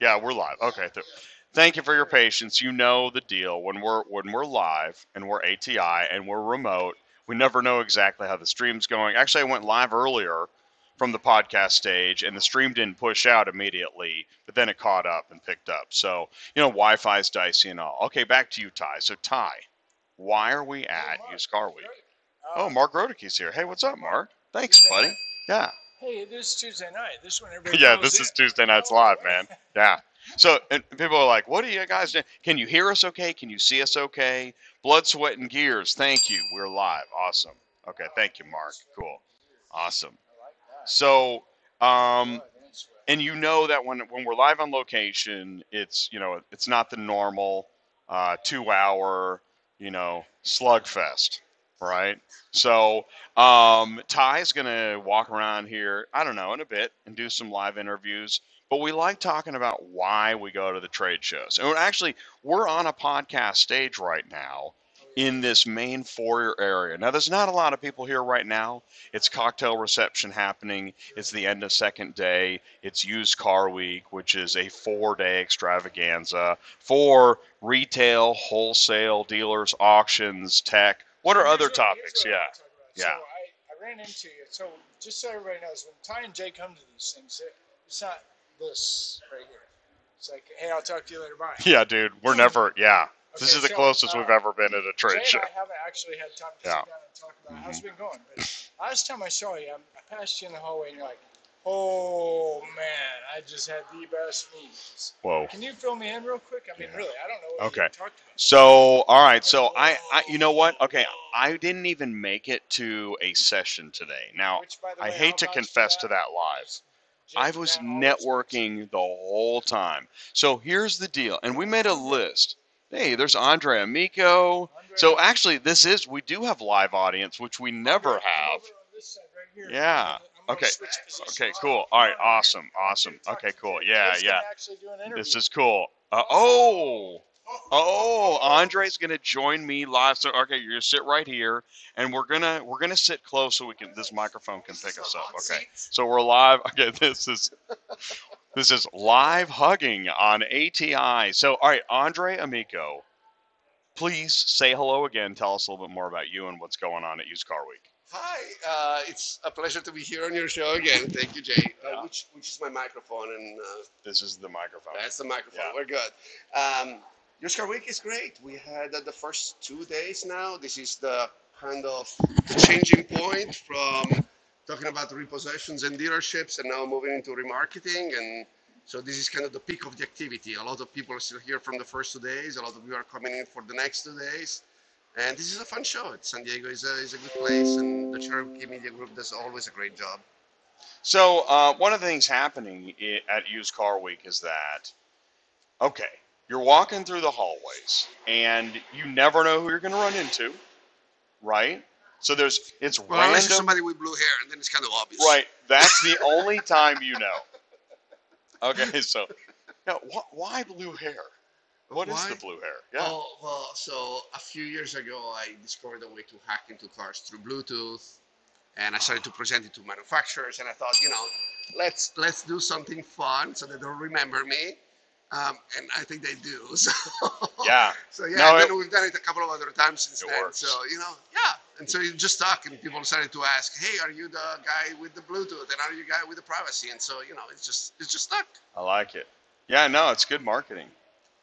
Yeah, we're live. Okay. Th- thank you for your patience. You know the deal. When we're when we're live and we're ATI and we're remote, we never know exactly how the stream's going. Actually, I went live earlier from the podcast stage, and the stream didn't push out immediately, but then it caught up and picked up. So you know, Wi-Fi's dicey and all. Okay, back to you, Ty. So Ty, why are we at Used Car Week? Oh, Mark Rodeke's here. Hey, what's up, Mark? Thanks, buddy. Yeah. Hey, this is Tuesday night. This one everybody yeah, this in. is Tuesday Nights Oh, Live, man. Yeah. So, and people are like, "What are you guys doing? Can you hear us okay? Can you see us okay?" Blood, sweat, and gears. Thank you. We're live. Awesome. Okay. Thank you, Mark. Cool. Awesome. I like that. So, um, and and you know that when when we're live on location, it's you know it's not the normal uh, two hour you know slugfest, right? So um, Ty's gonna walk around here, I don't know, in a bit and do some live interviews. But we like talking about why we go to the trade shows. And actually, we're on a podcast stage right now in this main foyer area. Now, there's not a lot of people here right now. It's cocktail reception happening. It's the end of second day. It's used car week, which is a four day extravaganza for retail, wholesale, dealers, auctions, tech. What are other topics? Yeah. Yeah. So I, I ran into you. So just so everybody knows, when Ty and Jay come to these things, it- it's not this right here. It's like, hey, I'll talk to you later. Bye. Yeah, dude. We're never, yeah. This Okay, is the so, closest uh, we've ever been at a trade show. I haven't actually had time to Yeah. sit down and talk about how's it been going. But last time I saw you, I passed you in the hallway and you're like, oh man, I just had the best meetings. Whoa. Can you fill me in real quick? I mean, Yeah. really, I don't know what Okay. you talked about. So, all right. So, I, I, you know what? Okay, I didn't even make it to a session today. Now, Which, the I hate to confess to that live. I was networking the whole time. So here's the deal, and we made a list. Hey, there's Andrea Amico. Andre- So actually, this is we do have live audience, which we never Andre, have. over on this side right here. Yeah. Okay. Okay, cool. All right, awesome, awesome. Okay, cool. Yeah, yeah. This is cool. Uh, oh, oh, Andre's gonna join me live. So okay, you're gonna sit right here, and we're gonna we're gonna sit close so we can this microphone can pick us up. Okay. So we're live. Okay, this is this is live hugging on ATI. So all right, Andrea Amico, please say hello again. Tell us a little bit more about you and what's going on at Used Car Week. Hi, uh, it's a pleasure to be here on your show again. Thank you, Jay. Uh, which, which is my microphone, and uh, This is the microphone. that's the microphone. Yeah. We're good. Um, Used Car Week is great. We had uh, the first two days now. This is the kind of changing point from talking about repossessions and dealerships, and now moving into remarketing. And so this is kind of the peak of the activity. A lot of people are still here from the first two days. A lot of you are coming in for the next two days. And this is a fun show. San Diego is a, is a good place, and the Cherokee Media Group does always a great job. So uh, one of the things happening at Used Car Week is that, okay, you're walking through the hallways and you never know who you're going to run into, right? So there's it's Well, unless it's somebody with blue hair, and then it's kind of obvious. right? That's the only time you know. Okay, so now wh- why blue hair? What is Why? the blue hair? Yeah. Oh well, so a few years ago, I discovered a way to hack into cars through Bluetooth, and I started to present it to manufacturers. And I thought, you know, let's let's do something fun so they don't remember me. Um, and I think they do. So Yeah. So yeah, No, it- we've done it a couple of other times since then. works. So you know, yeah. And so you just talk, and people started to ask, "Hey, are you the guy with the Bluetooth? And are you the guy with the privacy?" And so you know, it's just it's just stuck. I like it. Yeah, no, it's good marketing.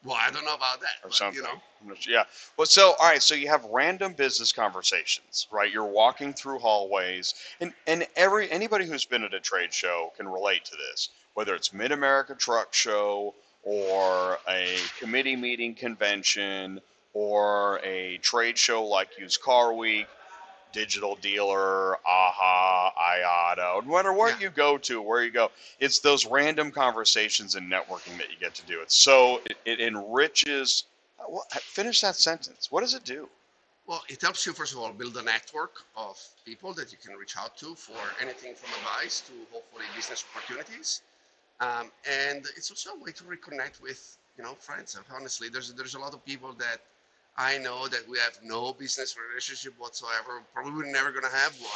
Well, I don't know about that, or but, something. you know. I'm not sure. Yeah. Well, so all right, so you have random business conversations, right? You're walking through hallways, and and every anybody who's been at a trade show can relate to this, whether it's Mid America Truck Show or a committee meeting convention or a trade show like Used Car Week. Digital dealer, AHA, IATA, no matter where Yeah. you go to, where you go, it's those random conversations and networking that you get to do. It's so it, it enriches. What, finish that sentence. What does it do? Well, it helps you, first of all, build a network of people that you can reach out to for anything from advice to hopefully business opportunities. Um, and it's also a way to reconnect with, you know, friends. And honestly, there's there's a lot of people that I know that we have no business relationship whatsoever. Probably we're never gonna have one,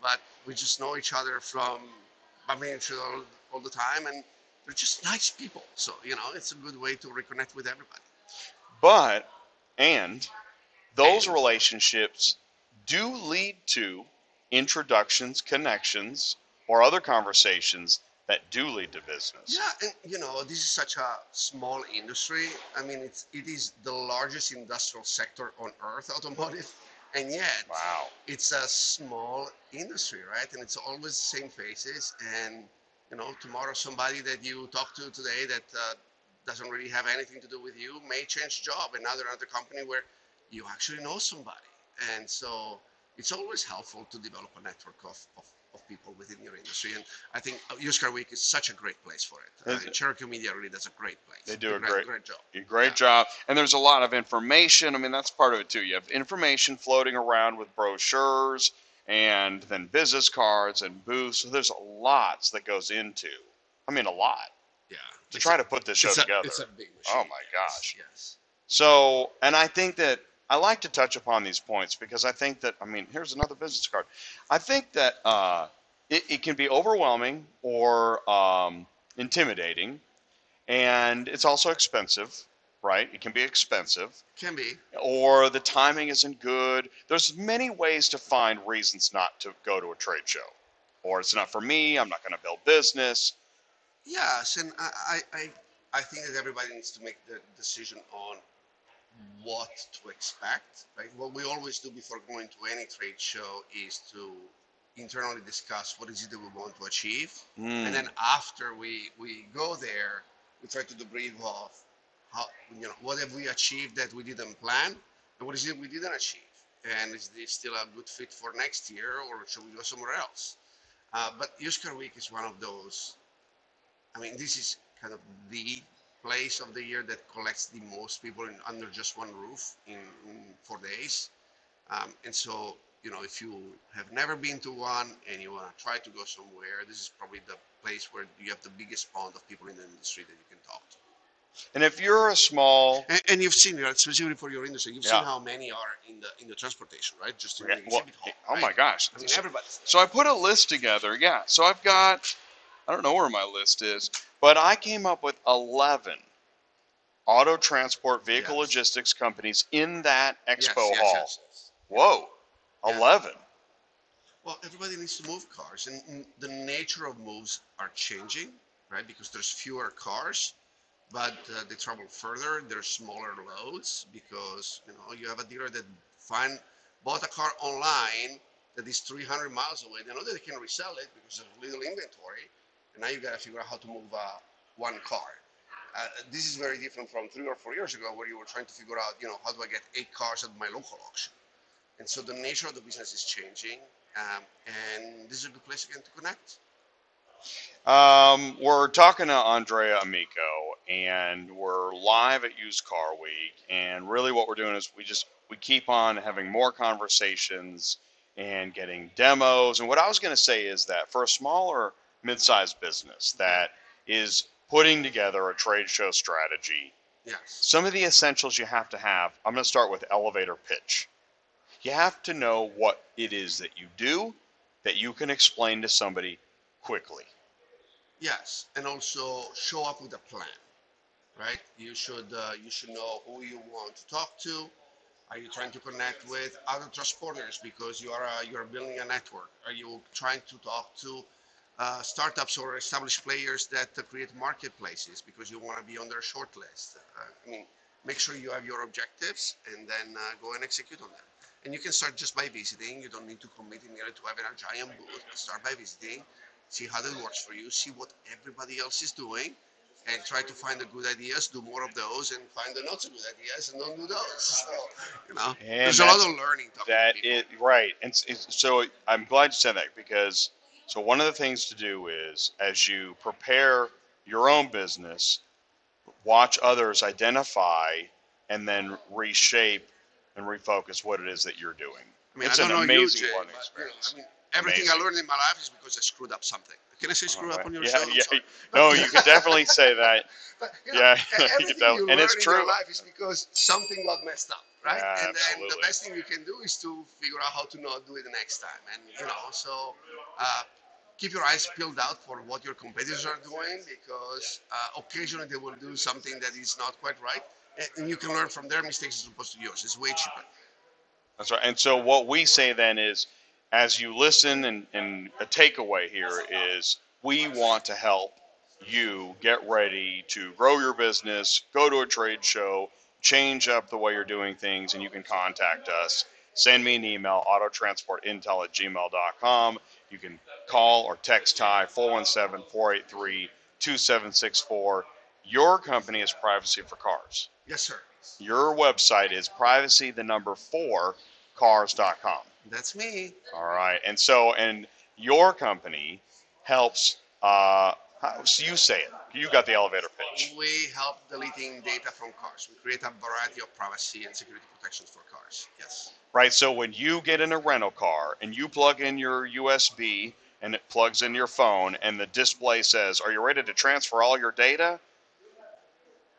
but we just know each other from bumping into all, all the time. And they're just nice people. So you know, it's a good way to reconnect with everybody. But and those And- relationships do lead to introductions, connections, or other conversations that do lead to business. Yeah, and you know, this is such a small industry. I mean, it's it is the largest industrial sector on earth, automotive, and yet Wow. it's a small industry, right? And it's always the same faces. And you know, tomorrow somebody that you talk to today that uh, doesn't really have anything to do with you may change job, and now they're at a company where you actually know somebody. And so it's always helpful to develop a network of, of, of people within your industry. And I think uh, Used Car Week is such a great place for it. Uh? Cherokee Media really does a great place. They do a great, great- great job. A Great Yeah. job. And there's a lot of information. I mean, that's part of it too. You have information floating around with brochures and then business cards and booths. So there's lots that goes into, I mean, a lot Yeah. to try a- to put this show a, together. It's a big Oh my yes, gosh. Yes. So, and I think that I like to touch upon these points because I think that, I mean, here's another business card. I think that uh, it, it can be overwhelming or um, intimidating, and it's also expensive, right? It can be expensive, Can be. or the timing isn't good. There's many ways to find reasons not to go to a trade show. Or it's not for me, I'm not going to build business. Yes, and I, I, I, I think that everybody needs to make the decision on what to expect. Right? What we always do before going to any trade show is to internally discuss what is it that we want to achieve, Mm. and then after we we go there, we try to debrief of how you know what have we achieved that we didn't plan, and what is it we didn't achieve, and is this still a good fit for next year, or should we go somewhere else? Uh, but Used Week is one of those I mean, this is kind of the place of the year that collects the most people in, under just one roof in, in four days. Um, and so, you know, if you have never been to one and you want to try to go somewhere, this is probably the place where you have the biggest pond of people in the industry that you can talk to. And if you're a small, And, and you've seen, right, specifically for your industry, you've Yeah. seen how many are in the in the transportation, right? Just in Yeah, the well, exhibit hall. oh my gosh. I mean, everybody's So I put a list together. Yeah. So I've got, I don't know where my list is, but I came up with 11 auto transport vehicle Yes. logistics companies in that expo yes, hall. yes, yes. Whoa. Yeah. 11. Well, everybody needs to move cars, and and the nature of moves are changing, right? Because there's fewer cars, but uh, they travel further. There's smaller loads because you know you have a dealer that find bought a car online that is 300 miles away. They know that they can resell it because of little inventory, now you've got to figure out how to move uh, one car. Uh, this is very different from three or four years ago, where you were trying to figure out, you know, how do I get eight cars at my local auction. And so the nature of the business is changing, um, and this is a good place again to connect. Um, we're talking to Andrea Amico, and we're live at Used Car Week. And really, what we're doing is we just we keep on having more conversations and getting demos. And what I was going to say is that for a smaller mid-sized business that is putting together a trade show strategy, Yes. some of the essentials you have to have. I'm going to start with elevator pitch. You have to know what it is that you do that you can explain to somebody quickly. Yes, and also show up with a plan, right? You should uh, you should know who you want to talk to. Are you trying to connect with other transporters because you are uh, you are building a network? Are you trying to talk to uh, startups or established players that uh, create marketplaces because you want to be on their short list? Uh, I mean, make sure you have your objectives and then uh, go and execute on them. And you can start just by visiting. You don't need to commit immediately to having a giant booth. Start by visiting, see how that works for you, see what everybody else is doing, and try to find the good ideas, do more of those, and find the not so good ideas and don't do those. So, you know, And there's a lot of learning. talking to That it right, and s- it's, so I'm glad you said that because so one of the things to do is as you prepare your own business, watch others identify and then reshape and refocus what it is that you're doing. I mean, it's I an amazing you, learning experience. I mean, everything Amazing. I learned in my life is because I screwed up something. Can I say screw up on your yeah, yeah. No, you could definitely say that. But, you know, Yeah, e- you everything you and it's in true. your life is because something got messed up, right? Yeah, and then the best thing you can do is to figure out how to not do it the next time. And you know, so uh, keep your eyes peeled out for what your competitors are doing because uh, occasionally they will do something that is not quite right, and you can learn from their mistakes as opposed to yours. It's way cheaper. That's right. And so what we say then is, as you listen, and, and a takeaway here is, we want to help you get ready to grow your business, go to a trade show, change up the way you're doing things, and you can contact us. Send me an email, autotransportintel at gmail.com. You can call or text Ty 417 483 2764. Your company is Privacy for Cars. Yes, sir. Your website is privacy, the number four, cars.com. That's me. All right. And so, and your company helps, uh, how, so you say it. You got the elevator pitch. We help deleting data from cars. We create a variety of privacy and security protections for cars. Yes. Right. So when you get in a rental car and you plug in your USB and it plugs in your phone and the display says, Are you ready to transfer all your data?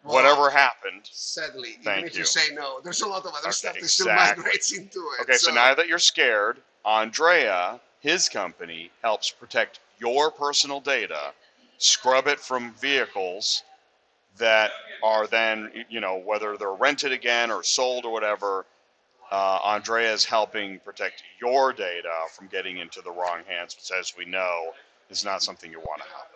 Well, Whatever happened. Sadly, Thank even if you. you. say no, there's a lot of other Okay, stuff that still exactly. migrates into it. Okay, so now that you're scared, Andrea, his company, helps protect your personal data, scrub it from vehicles that are then, you know, whether they're rented again or sold or whatever. Uh, Andrea is helping protect your data from getting into the wrong hands, which, as we know, is not something you want to have.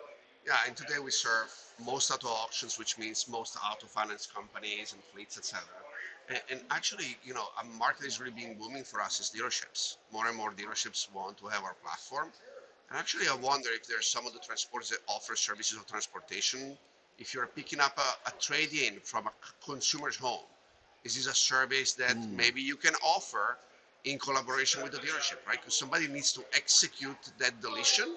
Yeah, and today we serve most auto auctions, which means most auto finance companies and fleets, etc. And, and actually, you know, a market is really being booming for us is dealerships. More and more dealerships want to have our platform. And actually, I wonder if there's some of the transporters that offer services of transportation. If you're picking up a, a trade-in from a consumer's home, is a service that Mm. maybe you can offer in collaboration with the dealership, right? Because somebody needs to execute that deletion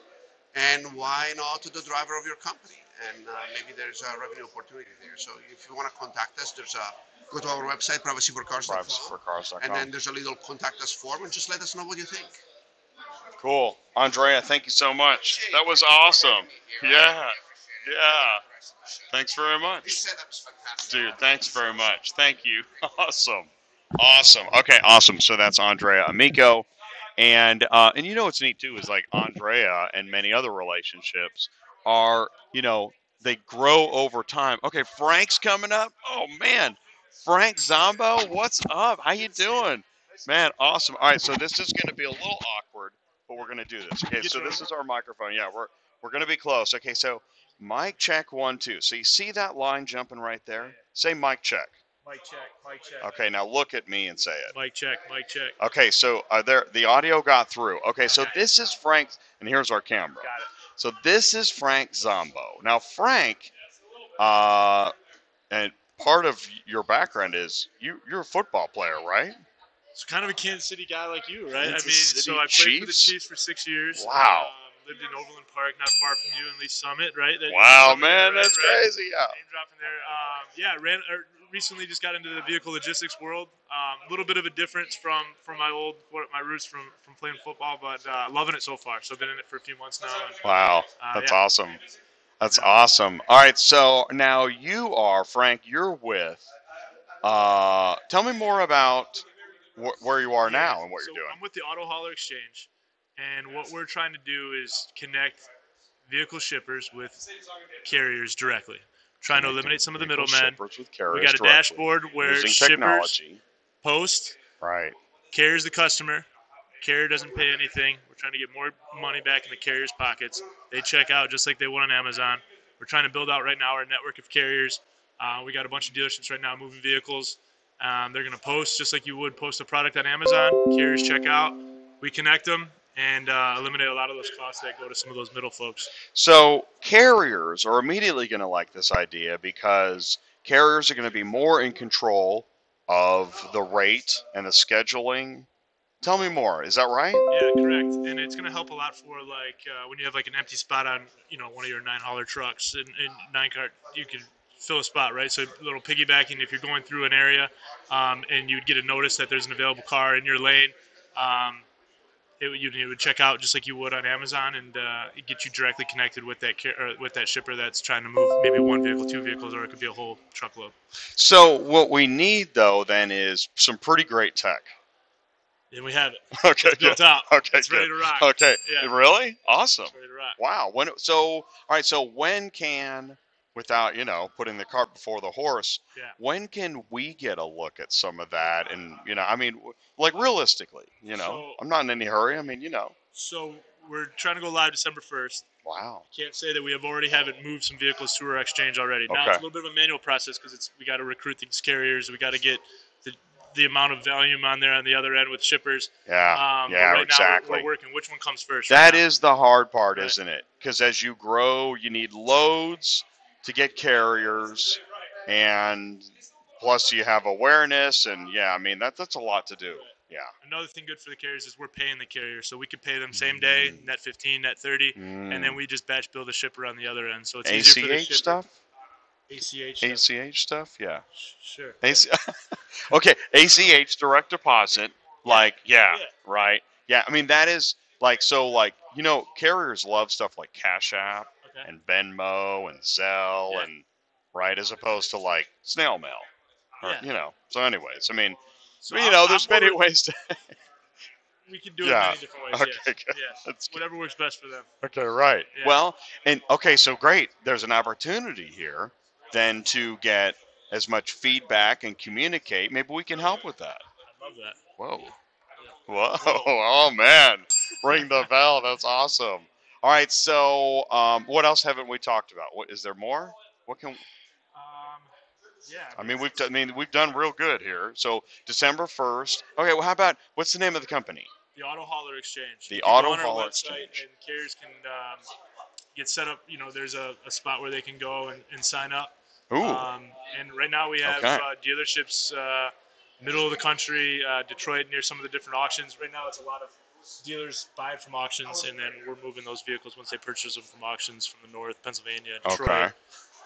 and why not to the driver of your company? And uh, maybe there's a revenue opportunity there. So if you want to contact us, there's a go to our website privacyforcars.com, Privacyforcars.com. and then there's a little contact us form, and just let us know what you think. Cool. Andrea, thank you so much. That was awesome. Yeah. Yeah. Thanks very much. This setup is. Dude, thanks very much. Thank you. Awesome. Awesome. Okay, awesome. So that's Andrea Amico. And uh, and you know what's neat too is like Andrea and many other relationships are, you know, they grow over time. Okay, Frank's coming up. Oh man. Frank Zombo, what's up? How you doing? Man, awesome. All right, so this is going to be a little awkward, but we're going to do this. Okay, so this is our microphone. Yeah, we're we're going to be close. Okay, so mic check one two. So you see that line jumping right there? Say mic check. Mic check, mic check. Okay, now look at me and say it. Mic check, mic check. Okay, so uh, there the audio got through. Okay, so this is Frank, and here's our camera. Got it. So this is Frank Zombo. Now Frank, uh, and part of your background is you you're a football player, right? It's kind of a Kansas City guy like you, right? Kansas I mean, City so I played for the Chiefs? Chiefs for six years. Wow. Um, lived in Overland Park, not far from you in Lee Summit, right? That- Wow, man, that's right. crazy. Yeah. Name dropping there. Um, yeah, ran. Er, recently just got into the vehicle logistics world. A little bit of a difference from from my old what my roots from from playing football, but uh, loving it so far. So I've been in it for a few months now. And, Wow, Uh, that's yeah. awesome. That's awesome. All right, so now you are Frank. You're with. Uh, tell me more about wh- where you are now and what so you're doing. I'm with the Auto Hauler Exchange, and what we're trying to do is connect vehicle shippers with carriers directly. Trying to eliminate some of the middlemen. We got a dashboard where using shippers technology. post, Right. carrier's the customer, carrier doesn't pay anything. We're trying to get more money back in the carrier's pockets. They check out just like they would on Amazon. We're trying to build out right now our network of carriers. Uh, we got a bunch of dealerships right now moving vehicles. Um, they're going to post just like you would post a product on Amazon. Carriers check out. We connect them and uh, eliminate a lot of those costs that go to some of those middle folks. So carriers are immediately going to like this idea because carriers are going to be more in control of the rate and the scheduling. Tell me more. Is that right? Yeah, correct. And it's going to help a lot for like uh, when you have like an empty spot on you know one of your nine hauler trucks and, and nine cart, you can fill a spot, right? So a little piggybacking if you're going through an area um, and you'd get a notice that there's an available car in your lane. Um, it, would- you, you would check out just like you would on Amazon and uh, get you directly connected with that car- with that shipper that's trying to move maybe one vehicle, two vehicles, or it could be a whole truckload. So what we need though then is some pretty great tech. And we have it. Okay, It's built out. Okay, It's ready to rock. Okay, Yeah. really? Awesome. It's ready to rock. Wow. When so all right, so when can without, you know, putting the cart before the horse, Yeah. when can we get a look at some of that and, you know, I mean, like realistically, you know. So- I'm not in any hurry. I mean, you know. So we're trying to go live December 1st. Wow. Can't say that we have already haven't moved some vehicles to our exchange already. Okay. Now it's a little bit of a manual process because it's we got to recruit these carriers. We got to get the the amount of volume on there on the other end with shippers. Yeah. Um, yeah, right exactly. Now we're, we're working. Which one comes first? That right is the hard part, Right. isn't it? Because as you grow, you need loads to get carriers, and plus you have awareness, and yeah, I mean that that's a lot to do. Yeah. Another thing good for the carriers is we're paying the carrier, so we could pay them same day, Mm. net 15, net 30, and then Mm. we just batch build the shipper on the other end. So it's easier for the shipper. stuff, ACH. stuff. ACH stuff, yeah. Sure. AC- okay, ACH direct deposit, like yeah, Yeah. right, yeah. I mean that is like so like you know carriers love stuff like Cash App Okay. and Venmo and Zelle Yeah. and right as opposed to like snail mail, or, Yeah. you know. So anyways, I mean. So you I'm- know, I'm there's many with- ways to. We can do Yeah. it many different ways. Okay, yes. good. yes. That's good. Whatever works best for them. Okay, right. Yeah. Well, and okay, so great. There's an opportunity here then to get as much feedback and communicate. Maybe we can help with that. I love that. Whoa. Whoa. Oh, man. Ring the bell. That's awesome. All right. So, um, what else haven't we talked about? What is there more? What can Um, yeah. I mean? We've done, I mean we've done real good here. So December first. Okay. Well, how about what's the name of the company? the Auto Hauler Exchange. The You can go Auto Hauler Exchange. And carriers can um, get set up. You know, there's a, a spot where they can go and, and sign up. Ooh. Um, and right now we have Okay. uh, dealerships uh, middle of the country, uh, Detroit, near some of the different auctions. Right now, it's a lot of dealers buying from auctions, and then we're moving those vehicles once they purchase them from auctions from the north, Pennsylvania, Detroit, Okay.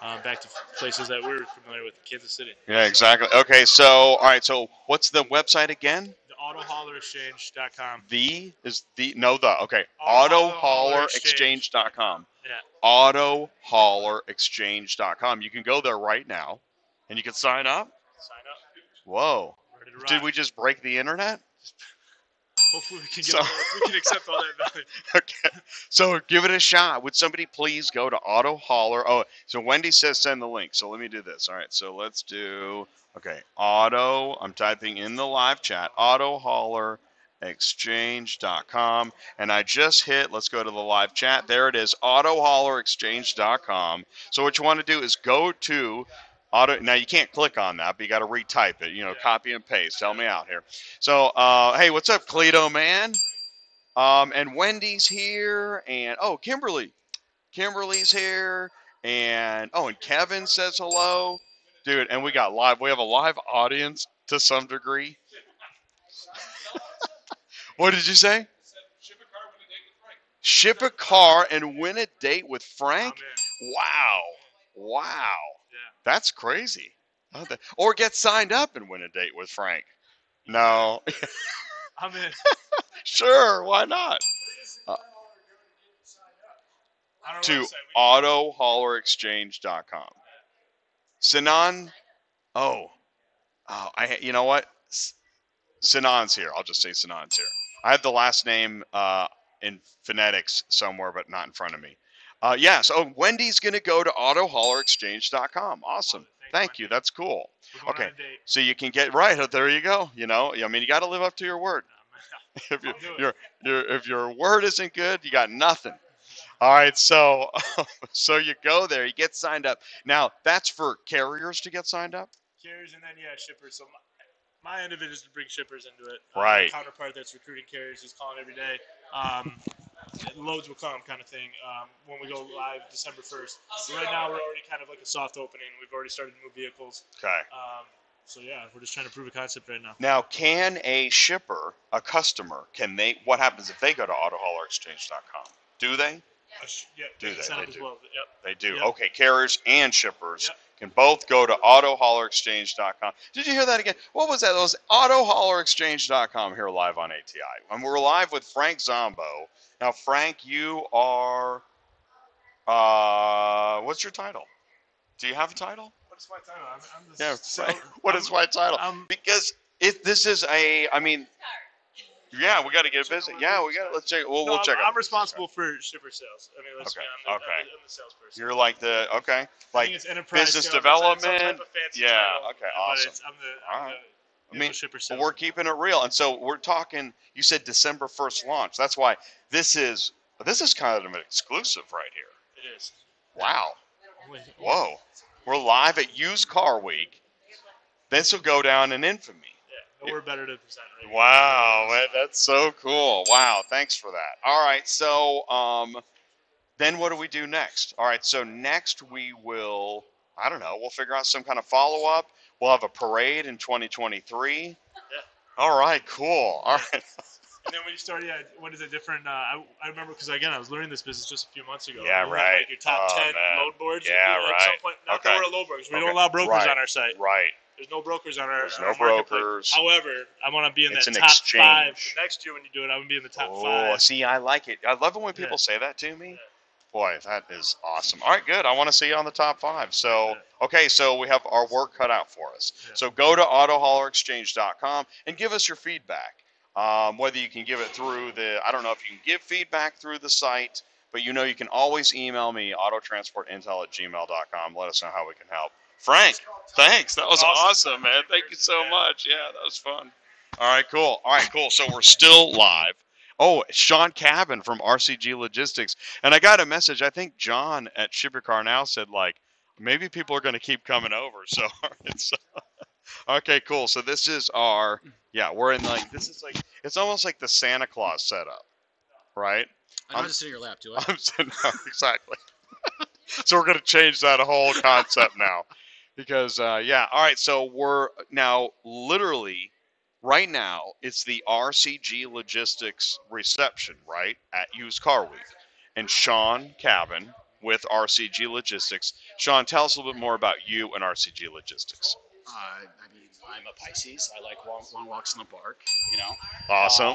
uh, back to places that we're familiar with, Kansas City. Yeah. Exactly. Okay. So, all right. So, what's the website again? The AutoHaulerExchange.com. The is the no the okay. Auto Auto Hauler Hauler Exchange. Exchange.com. Yeah. Auto Hauler Exchange.com. You can go there right now, and you can sign up. Sign up. Whoa! Ready to rock. Did we just break the internet? Hopefully, we can get. So- all- we can accept all that value. Okay. So give it a shot. Would somebody please go to Auto Hauler? Oh, so Wendy says send the link. So let me do this. All right. So let's do. Okay. Auto. I'm typing in the live chat. Auto Hauler exchange.com and i just hit let's go to the live chat there it is autohaulerexchange.com so what you want to do is go to auto now you can't click on that but you got to retype it you know Yeah. copy and paste. Help me out here. So uh, hey what's up cleto man? Um, and wendy's here and oh kimberly. Kimberly's here and oh and kevin says hello. Dude and we got live we have a live audience to some degree. What did you say? Ship a car and win a date with frank? Wow. Wow. That's crazy that- or get signed up and win a date with frank no I'm in. sure why not don't to autohaulerexchange.com. Sinan, oh, oh, I, you know what? Sinan's here. I'll just say Sinan's here. I have the last name uh, in phonetics somewhere, but not in front of me. Uh, yes. Oh, Wendy's going to go to autohaulerexchange.com. Awesome. Thank you. That's cool. Okay. on a date. So you can get right. oh, There you go. You know, I mean, you got to live up to your word. if, you, I'll do it. your, your, if your word isn't good, you got nothing. All right, so so you go there, you get signed up. Now that's for carriers to get signed up. Carriers and then yeah, shippers. So my, my end of it is to bring shippers into it. Right. My counterpart that's recruiting carriers is calling every day. Um, loads will come, kind of thing. Um, when we go live December first. Right now we're already kind of like a soft opening. We've already started to move vehicles. Okay. Um, so yeah, we're just trying to prove a concept right now. Now, can a shipper, a customer, can they? What happens if they go to autohaulerexchange.com? Do they? Uh, sh- yeah, Do they? They do. well. Yep. They do. Yep. Okay, carriers and shippers Yep. Can both go to autohaulerexchange.com. Did you hear that again? What was that? It was autohaulerexchange.com here live on ATI. And we're live with Frank Zombo. Now, Frank, you are. Uh, what's your title? Do you have a title? What is my title? I'm, I'm the Yeah, sales- Frank. What is I'm- my title? I'm- Because it, this is a. I mean, Yeah, we got to get a visit. Yeah, we got. to Let's check. We'll, we'll I'm, check. I'm responsible for shipper sales. I mean, let's Okay, be. I'm, okay. I'm, the, I'm the salesperson. You're like the okay, like it's enterprise business sales, some type development. of fancy Yeah, title, okay, but awesome. it's- I'm the, All I'm right. the I mean, But we're keeping it real, and so we're talking. You said December first launch. That's why this is this is kind of an exclusive right here. It is. Wow. Whoa. We're live at Used Car Week. This will go down in infamy. We're better to present right now. Wow, man, that's so cool. Wow, thanks for that. All right, so um, then what do we do next? All right, so next we will, I don't know, we'll figure out some kind of follow up. We'll have a parade in 2023. Yeah. All right, cool. All right. And then when you start, yeah, what is it different? Uh, I, I remember because again, I was learning this business just a few months ago. Yeah, have, right. Like your top Oh, ten man. load boards. Yeah, you know, right. Point, not Okay. that we're load brokers. We Okay. don't allow brokers Right. on our site. Right. There's no brokers on our. There's on no our brokers. However, I want to be in It's that an top five exchange. next year when you do it. I want to be in the top Oh, five. see, I like it. I love it when people say that to me. Boy, that is awesome. All right, good. I want to see you on the top five. So, okay, so we have our work cut out for us. Yeah. So go to autohaulerexchange.com and give us your feedback. Um, whether you can give it through the, I don't know if you can give feedback through the site, but you know you can always email me, autotransportintel at gmail.com. Let us know how we can help. Frank, thanks. That was Awesome. awesome, man. Thank you so much. Yeah, that was fun. All right, cool. All right, cool. So we're still live. Oh, Sean Cabin from RCG Logistics. And I got a message. I think John at Ship Your Car Now said, like, maybe people are going to keep coming over. So it's uh, okay, cool. So this is our, yeah, we're in like, this is like, it's almost like the Santa Claus setup, right? I know I'm- how to in your lap, do I? I'm saying, no, exactly. so we're going to change that whole concept now. Because, uh, yeah, all right. So we're now literally right now, it's the RCG Logistics reception, right, at Used Car Week. And Sean Cabin with RCG Logistics. Sean, tell us a little bit more about you and RCG Logistics. Uh, I mean, I'm a Pisces. I like long, long walks in the park. You know. Awesome. Uh,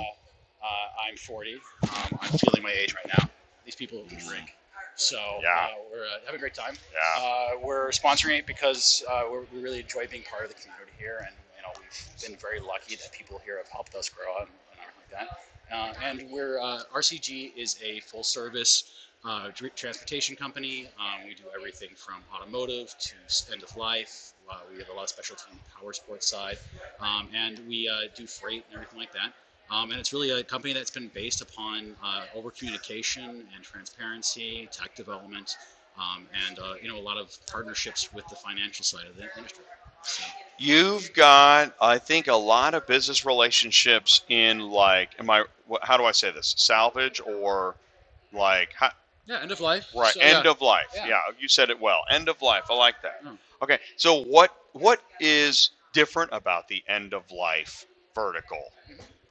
uh, I'm 40. Um, I'm feeling my age right now. These people drink. So Yeah. uh, we're uh, having a great time. yeah. Uh, we're sponsoring it because uh, we're, we really enjoy being part of the community here, and you know we've been very lucky that people here have helped us grow and, and everything like that. Uh, and we're uh, RCG is a full service uh, transportation company. Um, we do everything from automotive to end of life. Uh, we have a lot of specialty in the power sports side, um, and we uh, do freight and everything like that. Um, and it's really a company that's been based upon uh, over communication and transparency, tech development, um, and uh, you know a lot of partnerships with the financial side of the industry. So, You've got, I think, a lot of business relationships in like, am I? How do I say this? Salvage or like, how, yeah, end of life. right? So, end yeah. of life. Yeah. Yeah. you said it well. End of life. I like that. Mm. Okay, so what what is different about the end of life vertical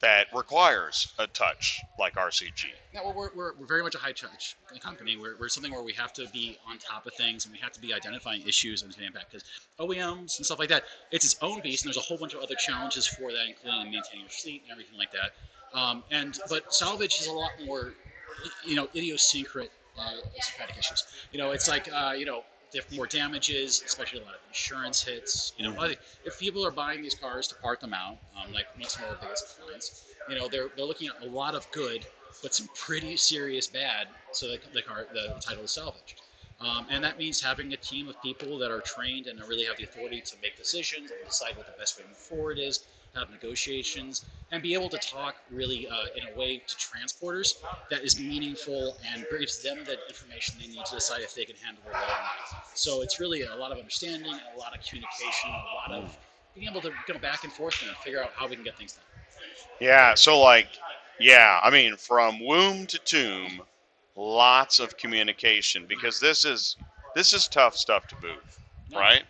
that requires a touch like RCG? Yeah, well, we're, we're, we're very much a high touch company. We're, we're something where we have to be on top of things and we have to be identifying issues and impact because OEMs and stuff like that, it's its own beast and there's a whole bunch of other challenges for that, including maintaining your fleet and everything like that. Um, and but salvage is a lot more, you know, idiosyncratic uh, issues. You know, it's like uh, you know, diff- more damages, especially a lot of insurance hits. You know, if people are buying these cars to part them out, um, like most of our biggest clients, you know, they're they're looking at a lot of good, but some pretty serious bad, so the, the car the title is salvaged. Um, and that means having a team of people that are trained and really have the authority to make decisions and decide what the best way to move forward is, have negotiations, and be able to talk really uh, in a way to transporters that is meaningful and gives them the information they need to decide if they can handle their load. or not. So it's really a lot of understanding, a lot of communication, a lot of being able to go back and forth and figure out how we can get things done. Yeah, so like, yeah, I mean, from womb to tomb, lots of communication because this is this is tough stuff to move, No, right?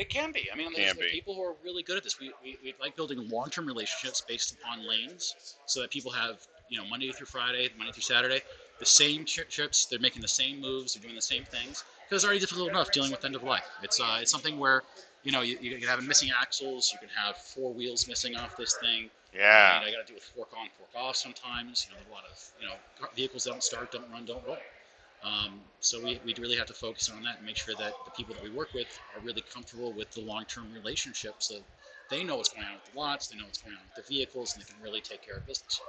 It can be. I mean, there's people who are really good at this. We, we, we like building long-term relationships based upon lanes, so that people have you know Monday through Friday, Monday through Saturday, the same tri- trips. They're making the same moves. They're doing the same things because it's already difficult enough dealing with end of life. It's uh, it's something where you know you, you can have missing axles. You can have four wheels missing off this thing. Yeah. I got to do with fork on, fork off sometimes. You know, a lot of you know vehicles don't start, don't run, don't roll. Um, so we, we really have to focus on that and make sure that the people that we work with are really comfortable with the long-term relationship so they know what's going on with the lots, they know what's going on with the vehicles, and they can really take care of business.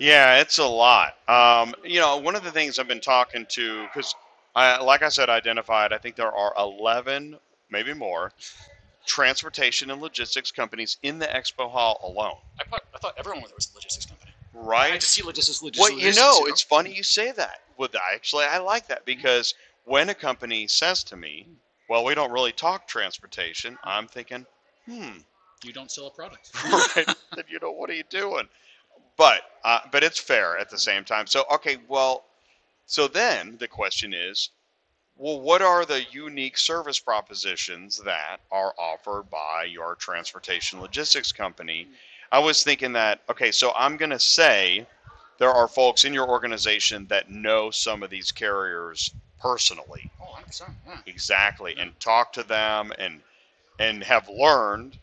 Yeah, it's a lot. Um, you know, one of the things I've been talking to, because I, like I said, identified, I think there are 11, maybe more, transportation and logistics companies in the expo hall alone. I thought, I thought everyone was a logistics company. Right. I just see logistics, logistics. Well, you logistics, know, it's funny you say that. Well, actually, I like that because when a company says to me, well, we don't really talk transportation, I'm thinking, hmm, you don't sell a product. right? then you know what are you doing? But uh, but it's fair at the same time. So okay, well, so then the question is, well, what are the unique service propositions that are offered by your transportation logistics company? I was thinking that okay, so I'm gonna say there are folks in your organization that know some of these carriers personally Oh, 100%. Yeah. exactly and talk to them and and have learned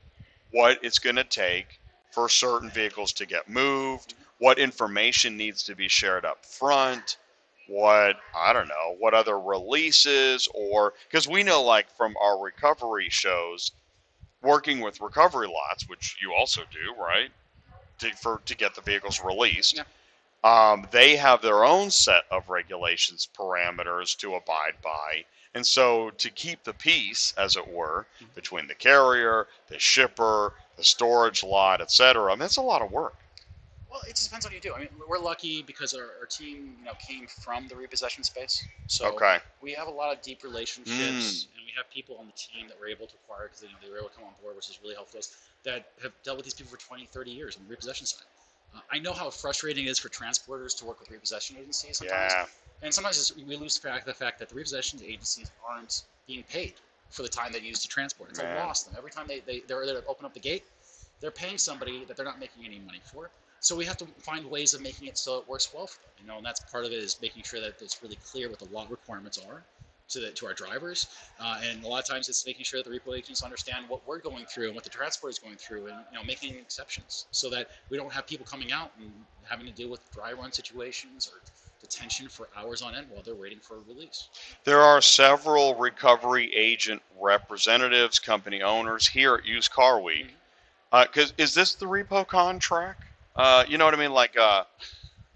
what it's going to take for certain vehicles to get moved what information needs to be shared up front what i don't know what other releases or because we know like from our recovery shows working with recovery lots which you also do right to, for to get the vehicles released Yeah. Um, they have their own set of regulations parameters to abide by and so to keep the peace as it were Mhm. between the carrier the shipper the storage lot etc I mean, that's a lot of work Well, it just depends on what you do. I mean, we're lucky because our, our team, you know, came from the repossession space. So okay we have a lot of deep relationships, Mm. and we have people on the team that we're able to acquire because you know, they were able to come on board, which is really helped us. That have dealt with these people for 20, 30 years on the repossession side. Uh, I know how frustrating it is for transporters to work with repossession agencies sometimes, yeah and sometimes it's, we lose track of the fact that the repossession agencies aren't being paid for the time they use to transport. It's Man. a loss. to them. Every time they they they're, they open up the gate, they're paying somebody that they're not making any money for. So we have to find ways of making it so it works well for them. You know, and that's part of it is making sure that it's really clear what the law requirements are to the, to our drivers. Uh, and a lot of times it's making sure that the repo agents understand what we're going through and what the transport is going through, and you know, making exceptions so that we don't have people coming out and having to deal with dry run situations or detention for hours on end while they're waiting for a release. There are several recovery agent representatives, company owners here at Used Car Week. Because is this the repo contract? Uh, you know what I mean? Like uh,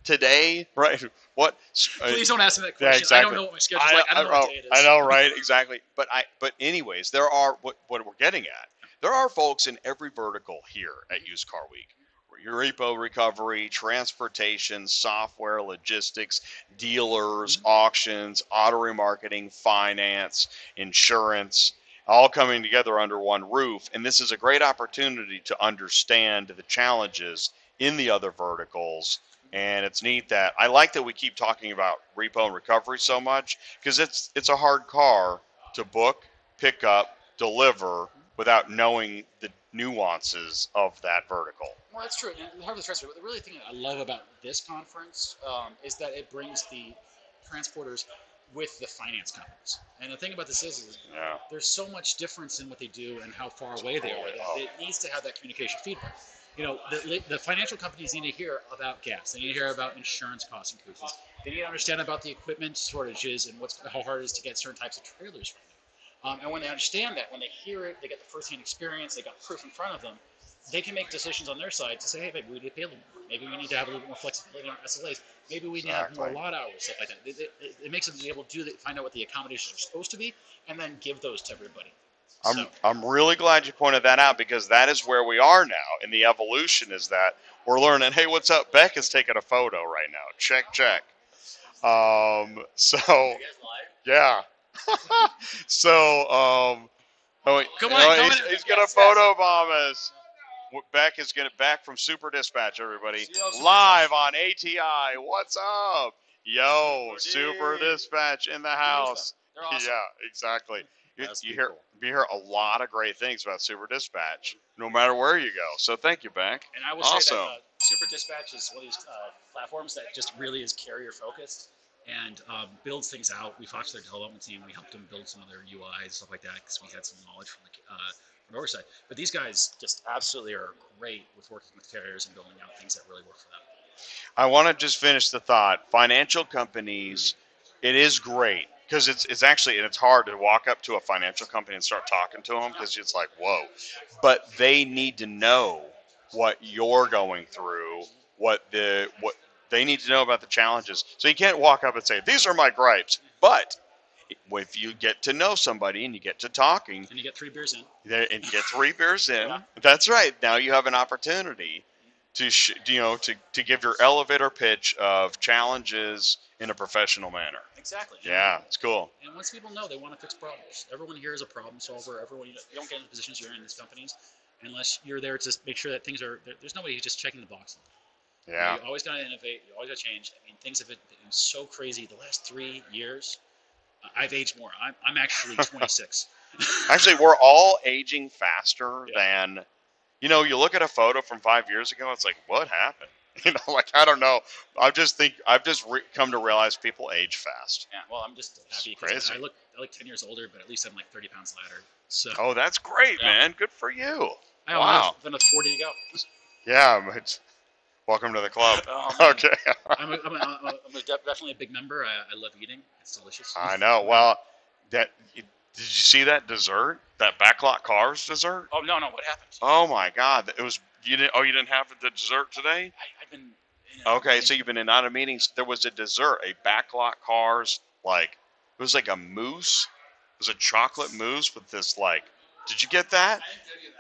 today, right? What? uh, Please don't ask me that yeah, question. I don't know what my schedule's like. I don't know I, what day it is. I know, right? Exactly. But I, but anyways, there are what what we're getting at. There are folks in every vertical here at Used Car Week. Your repo recovery, transportation, software, logistics, dealers, auctions, auto remarketing, finance, insurance, all coming together under one roof. And this is a great opportunity to understand the challenges in the other verticals. And it's neat that I like that we keep talking about repo and recovery so much because it's it's a hard car to book, pick up, deliver without knowing the nuances of that vertical. Well, that's true. And the Harvest Transfer, the really thing I love about this conference um, is that it brings the transporters with the finance companies. And the thing about this is, is Yeah. there's so much difference in what they do and how far away they are that it needs to have that communication feedback. You know, the, the financial companies need to hear about gas. They need to hear about insurance cost increases. They need to understand about the equipment shortages and what's how hard it is to get certain types of trailers right now. Um, and when they understand that, when they hear it, they get the firsthand experience, they got proof in front of them, they can make decisions on their side to say, hey, maybe we need to pay a little more. Maybe we need to have a little bit more flexibility on our SLAs. Maybe we need to have more lot hours, stuff like that. It, it, it- it makes them be able to do the, find out what the accommodations are supposed to be, and then give those to everybody. I'm So- I'm really glad you pointed that out because that is where we are now in the evolution is that we're learning, hey, what's up? Beck is taking a photo right now. Check, check. Um, so yeah. so um oh, wait, Come you on, come he's, in. he's gonna Yes, photo bomb us. Beck is gonna back from Super Dispatch, everybody. See you all Super Live on ATI. What's up? Yo, Super Dispatch in the house. Awesome. Yeah, exactly. You, you hear cool. you hear a lot of great things about Super Dispatch, no matter where you go. So thank you, Beck. And I will say Awesome. that uh, Super Dispatch is one of these uh, platforms that just really is carrier focused and um, builds things out. We talked to their development team. We helped them build some of their UI stuff like that because we had some knowledge from the uh, from oversight. But these guys just absolutely are great with working with carriers and building out things that really work for them. I want to just finish the thought. Financial companies, it is great because it's it's actually and it's hard to walk up to a financial company and start talking to them because it's like whoa, but they need to know what you're going through, what the what they need to know about the challenges. So you can't walk up and say these are my gripes, but if you get to know somebody and you get to talking And you get three beers in. and you get three beers in, Yeah. that's right. Now you have an opportunity to sh- you know to, to give your elevator pitch of challenges in a professional manner. Exactly. Yeah, it's cool. And once people know they want to fix problems, everyone here is a problem solver. Everyone, you don't get in the positions you're in these companies unless you're there to make sure that things are. there- There's nobody who's just checking the box. You know, Yeah. You always got to innovate. You always got to change. I mean, things have been been so crazy the last three years. I've aged more. I'm, I'm actually 26. Actually, we're all aging faster Yeah. than you know. You look at a photo from five years ago, it's like, what happened? You know, like I don't know. I just think I've just re- come to realize people age fast. yeah. Well, I'm just happy It's because I look I look 10 years older, but at least I'm like 30 pounds lighter. So Oh, that's great, Yeah. man. Good for you. I wow. have another 40 to go. Yeah, but welcome to the club. Oh. Okay. I'm, a, I'm, a, I'm, a, I'm definitely a big member. I, I love eating. It's delicious. I know. Well, that did you see that dessert? That backlot cars dessert? Oh no, no. What happened? Oh my God! It was you didn't. Oh, you didn't have the dessert today? I, I've been. you know, Okay, so you've been in out of meetings. There was a dessert, a backlot cars like it was like a mousse. It was a chocolate mousse with this like. Did you get that?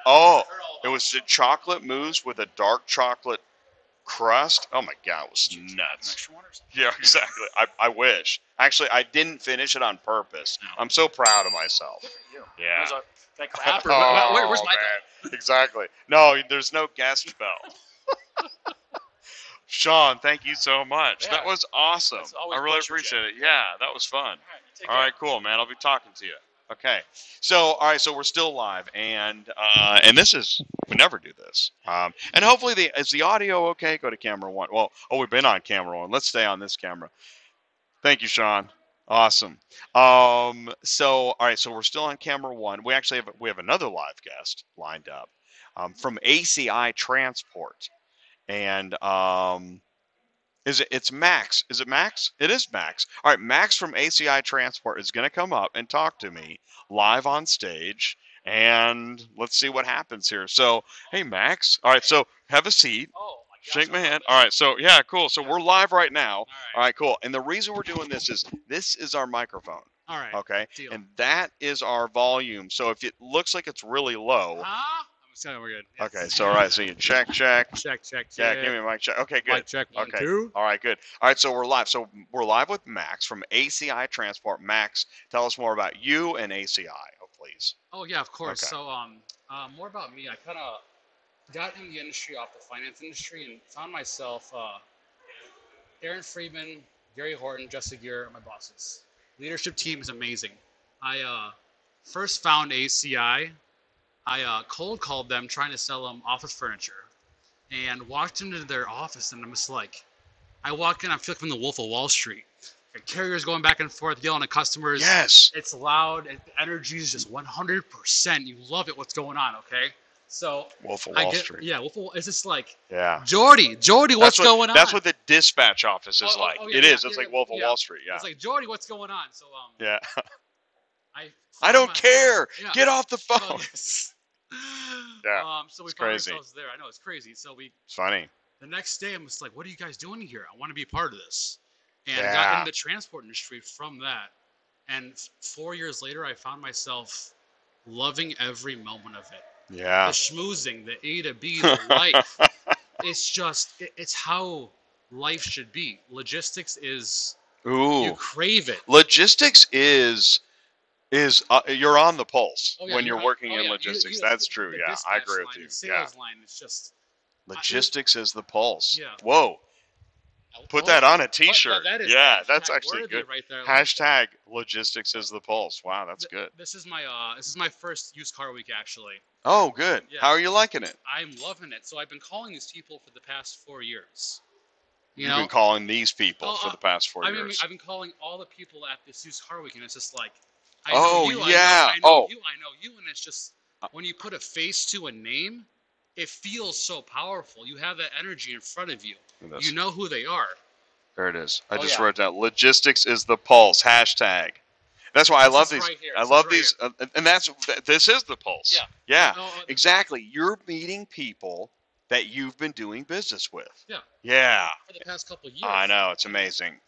Oh, it was a chocolate mousse with a dark chocolate crust. Oh my God, it was Did you take nuts. Extra one or something? Yeah, exactly. I, I wish. Actually, I didn't finish it on purpose. No. I'm so proud of myself. Good for you. Yeah. There's a, that clap or, where- where- where's Oh, my man. Exactly. No, there's no guest bell. Sean, thank you so much. That was awesome. It's always I a really appreciate it. Yeah, that was fun. All right, take All care. right, cool, man. I'll be talking to you. Okay. So, all right, so we're still live, and uh, and this is we never do this. Um, and hopefully, the is the audio okay? Go to camera one. Well, oh, we've been on camera one. Let's stay on this camera. Thank you, Sean. Awesome. Um, so, all right, so we're still on camera one. We actually have we have another live guest lined up um, from ACI Transport, and um, is it? It's Max. Is it Max? It is Max. All right, Max from ACI Transport is going to come up and talk to me live on stage, and let's see what happens here. So, hey, Max. All right, so have a seat. Oh. Shake my hand. All right, so yeah, cool. So we're live right now. All All right. right, cool. And the reason we're doing this is this is our microphone. All right. Okay, Deal. and that is our volume. So if it looks like it's really low, Huh? I'm we're good. Yes. okay. So all right, so you check, check. check, check, Yeah, check. give me a mic check. Okay, good. Mic check. One, Okay. two. All right, good. All right, so we're live. So we're live with Max from ACI Transport. Max, tell us more about you and ACI, oh, please. Oh yeah, of course. Okay. So um, uh, more about me. I kind of got in the industry off the finance industry and found myself. Uh, Aaron Friedman, Gary Horton, Jessica Gear are my bosses. Leadership team is amazing. I uh, first found ACI. I uh, cold called them trying to sell them office furniture, and walked into their office and I'm just like, I walk in, I feel like from the Wolf of Wall Street. The carriers going back and forth, yelling at customers. Yes. It's loud. The energy is just 100%. You love it. What's going on? Okay. So Wolf of I Wall get, Street. yeah. Wolf of Wall- It's just like Yeah. Jordy, Jordy, what's what, going on? That's what the dispatch office is Oh, oh, like. oh, yeah, it yeah, is. It's yeah, like Wolf of. Wall Street. Yeah. It's like Jordy, what's going on? So um, yeah. I. I don't care. Get off the So, phone. Yeah, Um. So we it's found crazy. ourselves there. I know it's crazy. So we It's funny. the next day I'm just like, what are you guys doing here? I want to be part of this, and Yeah. got in the transport industry from that. And four years later, I found myself loving every moment of it. Yeah. the schmoozing, the A to B, the life. it's just, it, it's how life should be. Logistics is, Ooh. you crave it. logistics is is uh, you're on the pulse Oh, yeah, when you're on- working oh, in you- logistics. you- That's the- true. the Yeah, I dispatch agree with line, you. The Yeah, sales line is just. logistics is the pulse. Yeah. Whoa, put Oh, that on a oh, T-shirt. yeah, that's actually good. Right there. Like, Hashtag logistics is the pulse. Wow, that's th- good. This is my uh, this is my first used car week actually. Oh, good. Yeah. How are you liking it? I'm loving it. So I've been calling these people for the past four years. You You've know, been calling these people Oh, for uh, the past four I mean, years. I've been calling all the people at this used car week, and it's just like, I Oh, know you, I know- yeah. I know, Oh. you, I know you, and it's just when you put a face to a name, it feels so powerful. You have that energy in front of you. This. You know who they are. there it is. I Oh, just yeah. wrote down logistics is the pulse. Hashtag. That's why I love these. right. I This love right these, uh, and that's this is the pulse. Yeah. Yeah. No, uh, Exactly. You're meeting people that you've been doing business with. Yeah. Yeah. For the past couple of years. I know. It's amazing.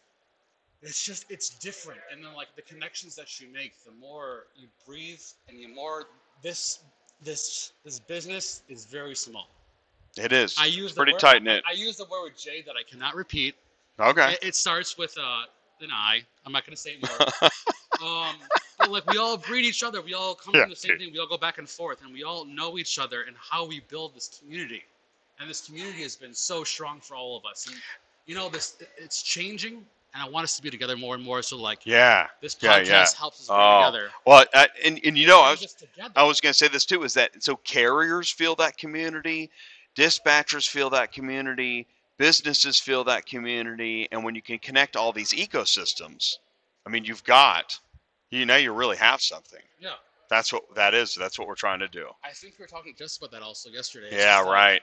It's just it's different, and then like the connections that you make, the more you breathe, and the more this this this business is very small. It is. I use It's pretty word, tight knit. I, use the word with J that I cannot repeat. Okay. It, it starts with uh, an I. I'm not gonna say it more. um, but like we all breed each other. We all come Yeah, from the same dude. thing. We all go back and forth, and we all know each other and how we build this community. And this community has been so strong for all of us. And you know, this it's changing, and I want us to be together more and more. So like yeah. this Yeah, podcast yeah. helps us Oh, together. Well, uh, and and you know, I was. I was going to say this too is that so carriers feel that community, dispatchers feel that community, businesses feel that community, and when you can connect all these ecosystems, I mean, you've got, you know, you really have something. yeah, That's what that is. That's what we're trying to do. I think we were talking just about that also yesterday. Yeah, just like, right.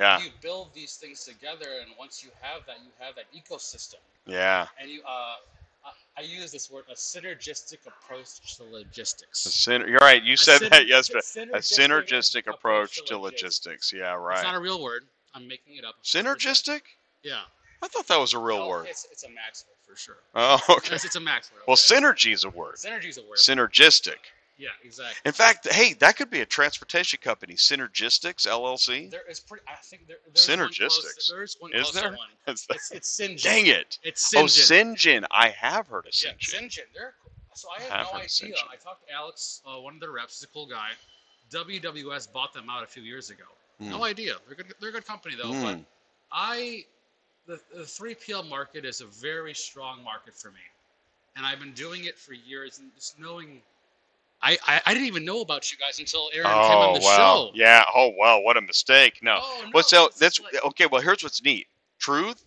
Yeah, You build these things together, and once you have that, you have that ecosystem. yeah. and you uh I- I use this word a synergistic approach to logistics. syner- you're right. You A said syner- that yesterday. synergistic A synergistic approach to logistics. Yeah, It's right. not a real word. I'm making it up. Synergistic? Yeah. I thought that was a real No, word. It's, it's a max word for sure. Oh, okay. It's, it's a max word. Well, synergy is a word. Synergy is a word. Synergistic. Yeah, exactly. In fact, hey, that could be a transportation company, Synergistics LLC. There is pretty. I think there, there's one close- Synergistics. There's one Is there? one. It's it's. Dang it! It's Oh, Syngin. Syngin. I have heard of Yeah, Syngin. Syngin. They're cool. So I had have no idea. I talked to Alex, uh, one of their reps. He's a cool guy. WWS bought them out a few years ago. No Mm. idea. They're good. They're a good company though. But Mm. I, the the three PL market is a very strong market for me, and I've been doing it for years. And just knowing, I I, I didn't even know about you guys until Aaron came Oh on the wow! show. Yeah. Oh wow. what a mistake. No. Oh, no, Well, so that's like- okay. Well, here's what's neat. Truth.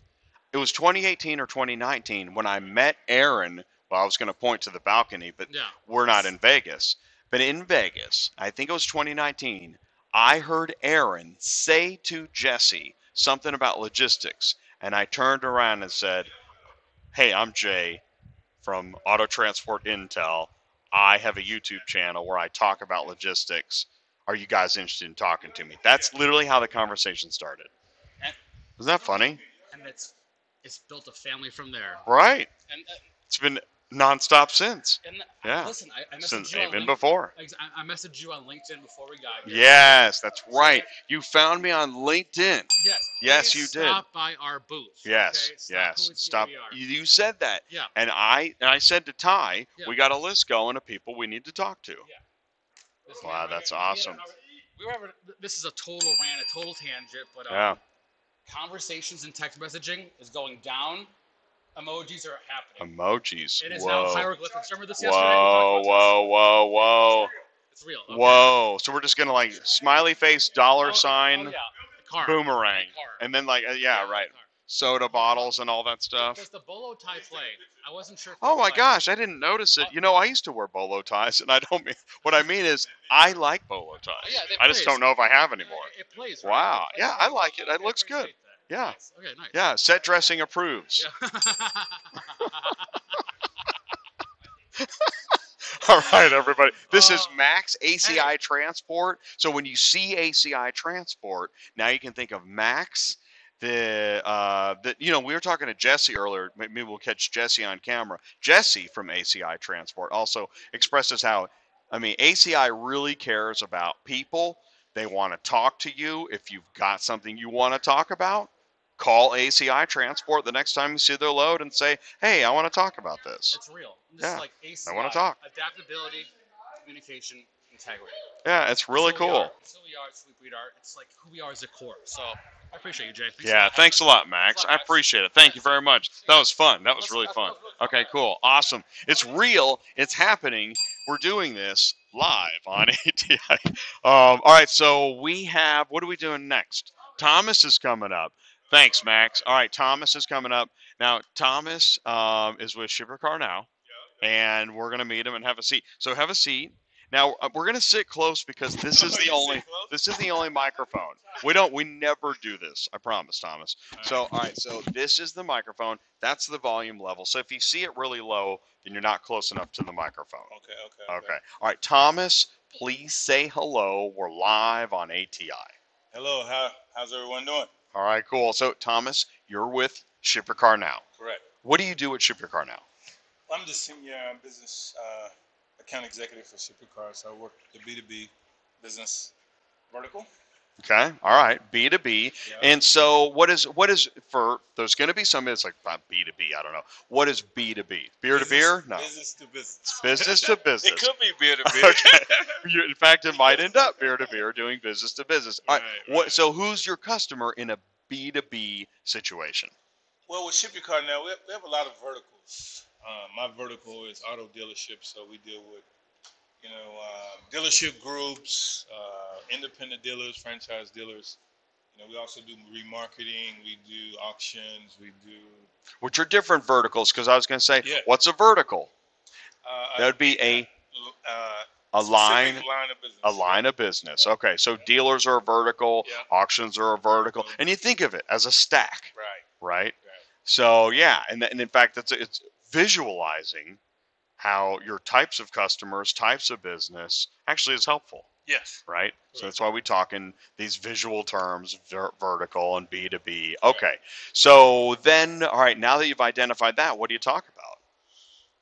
It was 2018 or 2019 when I met Aaron. Well, I was going to point to the balcony, but yeah. we're not in Vegas. But in Vegas, I think it was 2019, I heard Aaron say to Jesse something about logistics. And I turned around and said, Hey, I'm Jay from Auto Transport Intel. I have a YouTube channel where I talk about logistics. Are you guys interested in talking to me? That's literally how the conversation started. Isn't that funny? And it's it's built a family from there. Right. And uh, It's been nonstop since. and Yeah. listen, I, I messaged Since you on even before. I I messaged you on LinkedIn before we got here. Yes, that's right. You found me on LinkedIn. Yes. Yes, you did. Stop by our booth. Yes, okay? Stop yes. Stop. You, you said that, Yeah. and I and I said to Ty, Yeah. we got a list going of people we need to talk to. Listen, Wow, that's we- we awesome. We were this is a total rant, a total tangent, but um, Yeah, conversations and text messaging is going down. Emojis are happening. emojis. It is now Whoa, hieroglyphics. Remember this yesterday? We whoa, talked whoa, whoa, whoa, this. It's real. okay? whoa. So we're just gonna like smiley face, dollar Oh, sign, Oh, yeah. Boomerang, and then like uh, yeah, right, soda bottles and all that stuff. Does the bolo tie play? I wasn't sure. Oh my played. gosh, I didn't notice it. You know, I used to wear bolo ties, and I don't mean what I mean is I like bolo ties. Oh, yeah, it I just plays. don't know if I have anymore. It, it plays. Right? Wow. It Yeah. I like it. It looks good. Yeah. Nice. Okay, nice. Yeah, set dressing approves. Yeah. All right, everybody. This is Uh, Max ACI Transport. So when you see ACI Transport, now you can think of Max. The uh, the you know we were talking to Jesse earlier. Maybe we'll catch Jesse on camera. Jesse from ACI Transport also expresses how, I mean, ACI really cares about people. They want to talk to you. If you've got something you want to talk about, call ACI Transport the next time you see their load and say, "Hey, I want to talk about this." It's real. This Yeah, is like ACI, I wanna talk. Adaptability, communication, integrity. Yeah, it's really It's cool. It's who we are. It's who we are. It's like who we are as a core. So I appreciate you, Jay. Thanks Yeah, thanks a lot. Max. I appreciate it. Thank you very much. That was fun. That was really fun. Okay, cool. Awesome. It's real. It's happening. We're doing this live on ATI. Um, all right, so we have, what are we doing next? Thomas is coming up. Thanks, Max. All right, Thomas is coming up. Now, Thomas um, is with Ship Your Car now, and we're going to meet him and have a seat. So have a seat. Now uh, we're gonna sit close because this is the only this is the only microphone. We don't we never do this. I promise, Thomas. So all right, so this is the microphone. That's the volume level. So if you see it really low, then you're not close enough to the microphone. Okay, okay, Okay. All right, Thomas, please say hello. We're live on ATI. Hello, how how's everyone doing? All right, cool. So Thomas, you're with Ship Your Car Now. Correct. What do you do at Ship Your Car Now? I'm the senior business uh, account executive for Supercars. I work the B2B business vertical. Okay. All right. B two B. And so, what is what is for? There's going to be somebody that's like B two B. I don't know. What is B two B? Beer to beer? No. Business to business. Business to business. It could be beer to beer. Okay. In fact, it might end up beer to beer doing business to business. All right. Right, What? So, who's your customer in a B two B situation? Well, with Ship Your Car now, we have, we have a lot of verticals. Um, my vertical is auto dealership, so we deal with, you know, uh, dealership groups, uh, independent dealers, franchise dealers. You know, we also do remarketing, we do auctions, we do. Which are different verticals? Because I was going to say, Yeah. what's a vertical? Uh, That would be a uh, a line line of business. a line of business. Okay, so dealers are a vertical, Yeah. auctions are a vertical, and you think of it as a stack, Right. right? Right. So yeah, and, and in fact, it's it's visualizing how your types of customers, types of business actually is helpful, Yes. right? So that's why we talk in these visual terms, ver- vertical and B two B. Okay, so then all right, now that you've identified that, what do you talk about?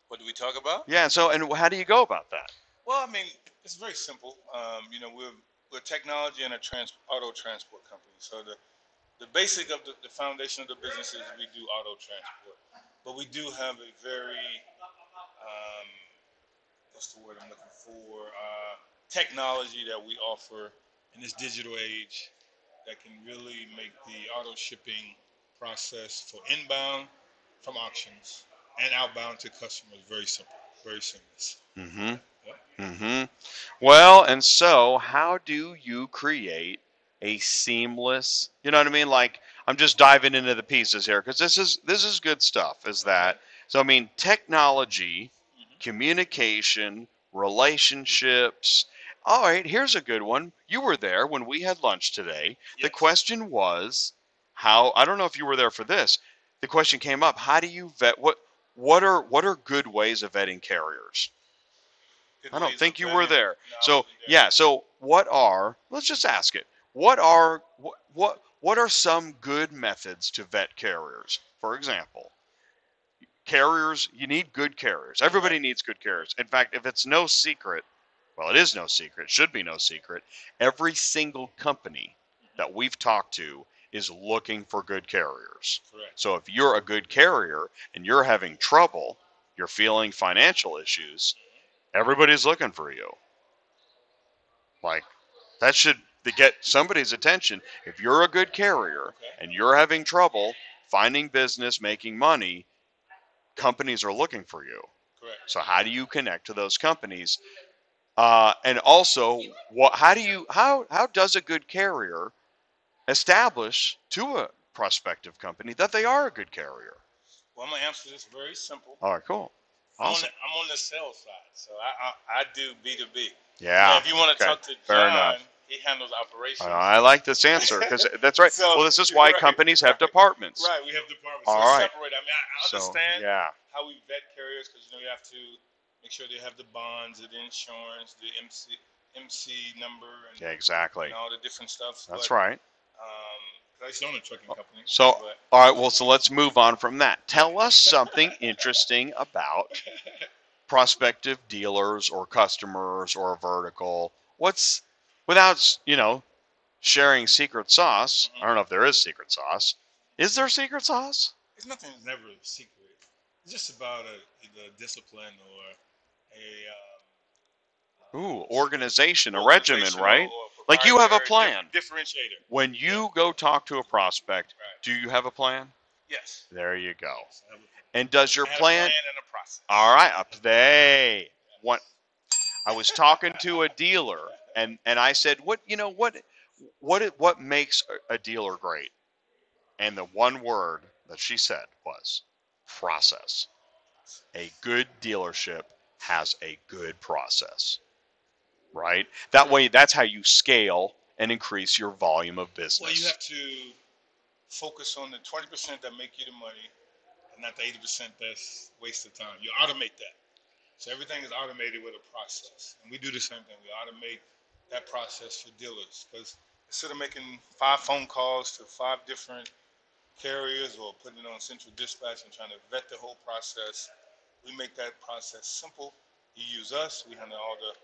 What do we talk about? Yeah, so and how do you go about that? Well, I mean, it's very simple. Um, you know, we're we're technology and a trans auto transport company. So the the basic of the, the foundation of the business is we do auto transport, but we do have a very um, what's the word I'm looking for? Uh, technology that we offer in this digital age that can really make the auto shipping process for inbound from auctions and outbound to customers very simple, very seamless. Mm-hmm. Yep. Mm-hmm. Well, and so how do you create a seamless? You know what I mean? Like I'm just diving into the pieces here because this is this is good stuff. Is that so? I mean, technology, communication, relationships. All right, here's a good one. You were there when we had lunch today. The question was how I don't know if you were there for this. The question came up, how do you vet what what are what are good ways of vetting carriers? Good I don't think you were there. No, So yeah, so what are let's just ask it. What are what what what are some good methods to vet carriers? For example, carriers, you need good carriers. Everybody needs good carriers. In fact, if it's no secret, well, it is no secret, should be no secret, every single company that we've talked to is looking for good carriers. Correct. So if you're a good carrier and you're having trouble, you're feeling financial issues, everybody's looking for you. Like that should to get somebody's attention. If you're a good carrier and you're having trouble finding business, making money, companies are looking for you. Correct. So how do you connect to those companies? Uh, and also, what? How do you? How how does a good carrier establish to a prospective company that they are a good carrier? Well, I'm gonna answer this very simple. All right, cool, I'm, on the, I'm on the sales side, so I I, I do B2B. Yeah, Now, if you want to okay, talk to fair John, enough. He handles operations. I like this answer because that's right. So, well, this is why right, companies have right. departments. Right, we have departments. All so right. separate. I mean, I, I So yeah, how we vet carriers because you know you have to make sure they have the bonds, the insurance, the MC MC number, and, yeah, exactly. and all the different stuff. That's but, right. Um, I used to own a trucking company. So, but, all right. Well, so let's move on from that. Tell us something interesting about prospective dealers or customers or a vertical. What's without you know sharing secret sauce? I don't know if there is secret sauce. Is there secret sauce? it's nothing never a secret. It's just about a, a discipline or a um, Ooh, organization, a regimen, right? Like you have a plan. dif- differentiator. When you go talk to a prospect, Right. do you have a plan? Yes. There you go. Yes, I have a- And does your I have a plan? plan and a process. All right, up they. What? I was talking to a dealer, and and I said, "What you know? What what what makes a- dealer great?" And the one word that she said was process. A good dealership has a good process. right? That way, that's how you scale and increase your volume of business. Well, you have to focus on the 20% that make you the money and not the 80% that's waste of time. You automate that. So everything is automated with a process. And we do the same thing. We automate that process for dealers because instead of making five phone calls to five different carriers or putting it on central dispatch and trying to vet the whole process, we make that process simple. You use us, we handle all the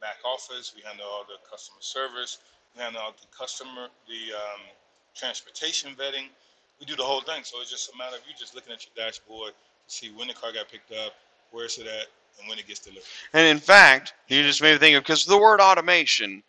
back office, we handle all the customer service, we handle all the customer, the um, transportation vetting. We do the whole thing. So it's just a matter of you just looking at your dashboard to see when the car got picked up, where it's it at, and when it gets delivered. And in fact, you just made me think of because the word automation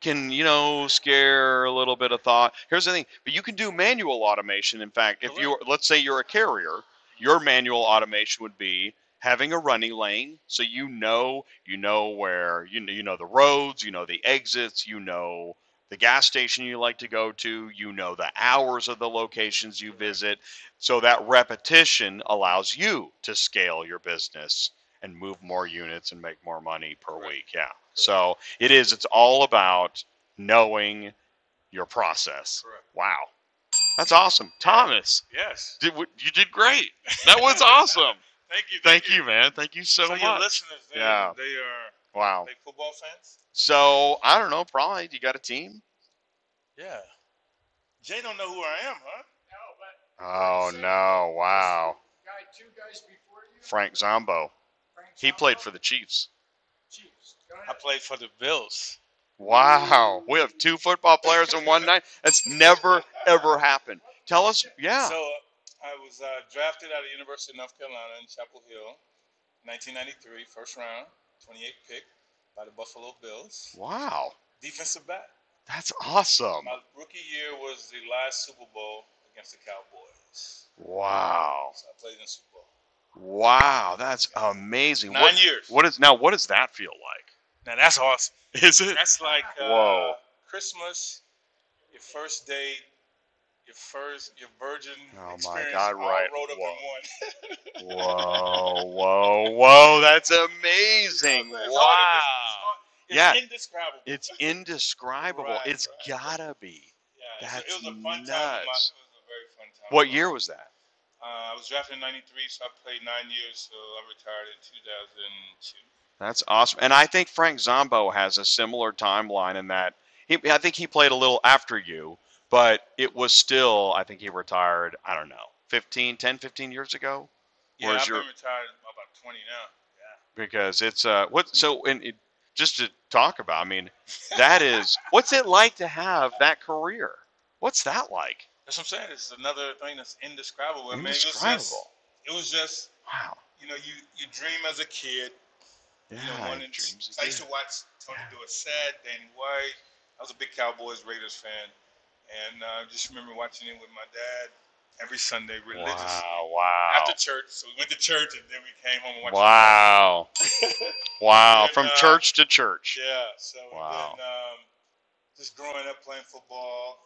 can, you know, scare a little bit of thought. Here's the thing, but you can do manual automation. In fact, if you let's say you're a carrier, your manual automation would be having a running lane so you know you know where you know you know the roads, you know the exits, you know the gas station you like to go to, you know the hours of the locations you visit. So that repetition allows you to scale your business and move more units and make more money per Correct. week. Yeah. So it is, it's all about knowing your process. Correct. Wow. That's awesome. Thomas, Yes. did, you did great. That was awesome. Thank you. Thank you, man. Thank you so, So, your much. listeners, they, Yeah. they are Wow. they football fans? So I don't know. Probably you got a team? Yeah. Jay don't know who I am, huh? No, but Oh no! Wow. guy, two guys before you. Frank Zombo. Frank He played for the Chiefs. Chiefs. Go I played for the Bills. Wow. We have two football players in one night. That's never ever happened. Tell us. Yeah. So I was uh, drafted out of the University of North Carolina in Chapel Hill, 1993, first round, 28 pick by the Buffalo Bills. Wow. Defensive back. That's awesome. My rookie year was the last Super Bowl against the Cowboys. Wow. So I played in the Super Bowl. Wow. That's amazing. Nine what, years. What is now? What does that feel like? Now that's awesome. Is it? That's like uh, Whoa. Christmas, your first date, first, your virgin Oh my God, all right. rolled up Whoa. in one. Whoa, whoa, whoa! That's amazing! Wow. It's Yeah. indescribable. It's indescribable. Right, It's right, gotta be. yeah, so that's it was a fun time. my- nuts. It was a very fun time. What year was that? Uh, I was drafted in '93, so I played nine years. So I retired in 2002. That's awesome. And I think Frank Zombo has a similar timeline in that he, I think he played a little after you, but it was still, I think he retired, I don't know, 15, 10, 15 years ago? Yeah, I've your- been retired about 20 now. Yeah. Because it's, uh, what, so, and it, just to talk about, I mean, that is, what's it like to have that career? What's that like? That's what I'm saying. It's another thing that's indescribable. I mean, it was just, Indescribable. it was just, Wow. you know, you you dream as a kid. Yeah, you know, I used to watch Tony Dorsett, Danny White. I was a big Cowboys Raiders fan, and uh, just remember watching it with my dad every Sunday religiously Wow, wow. after church. So we went to church, and then we came home and watched. Wow. Wow. And, From uh, church to church. Yeah. So Wow. then, um, just growing up playing football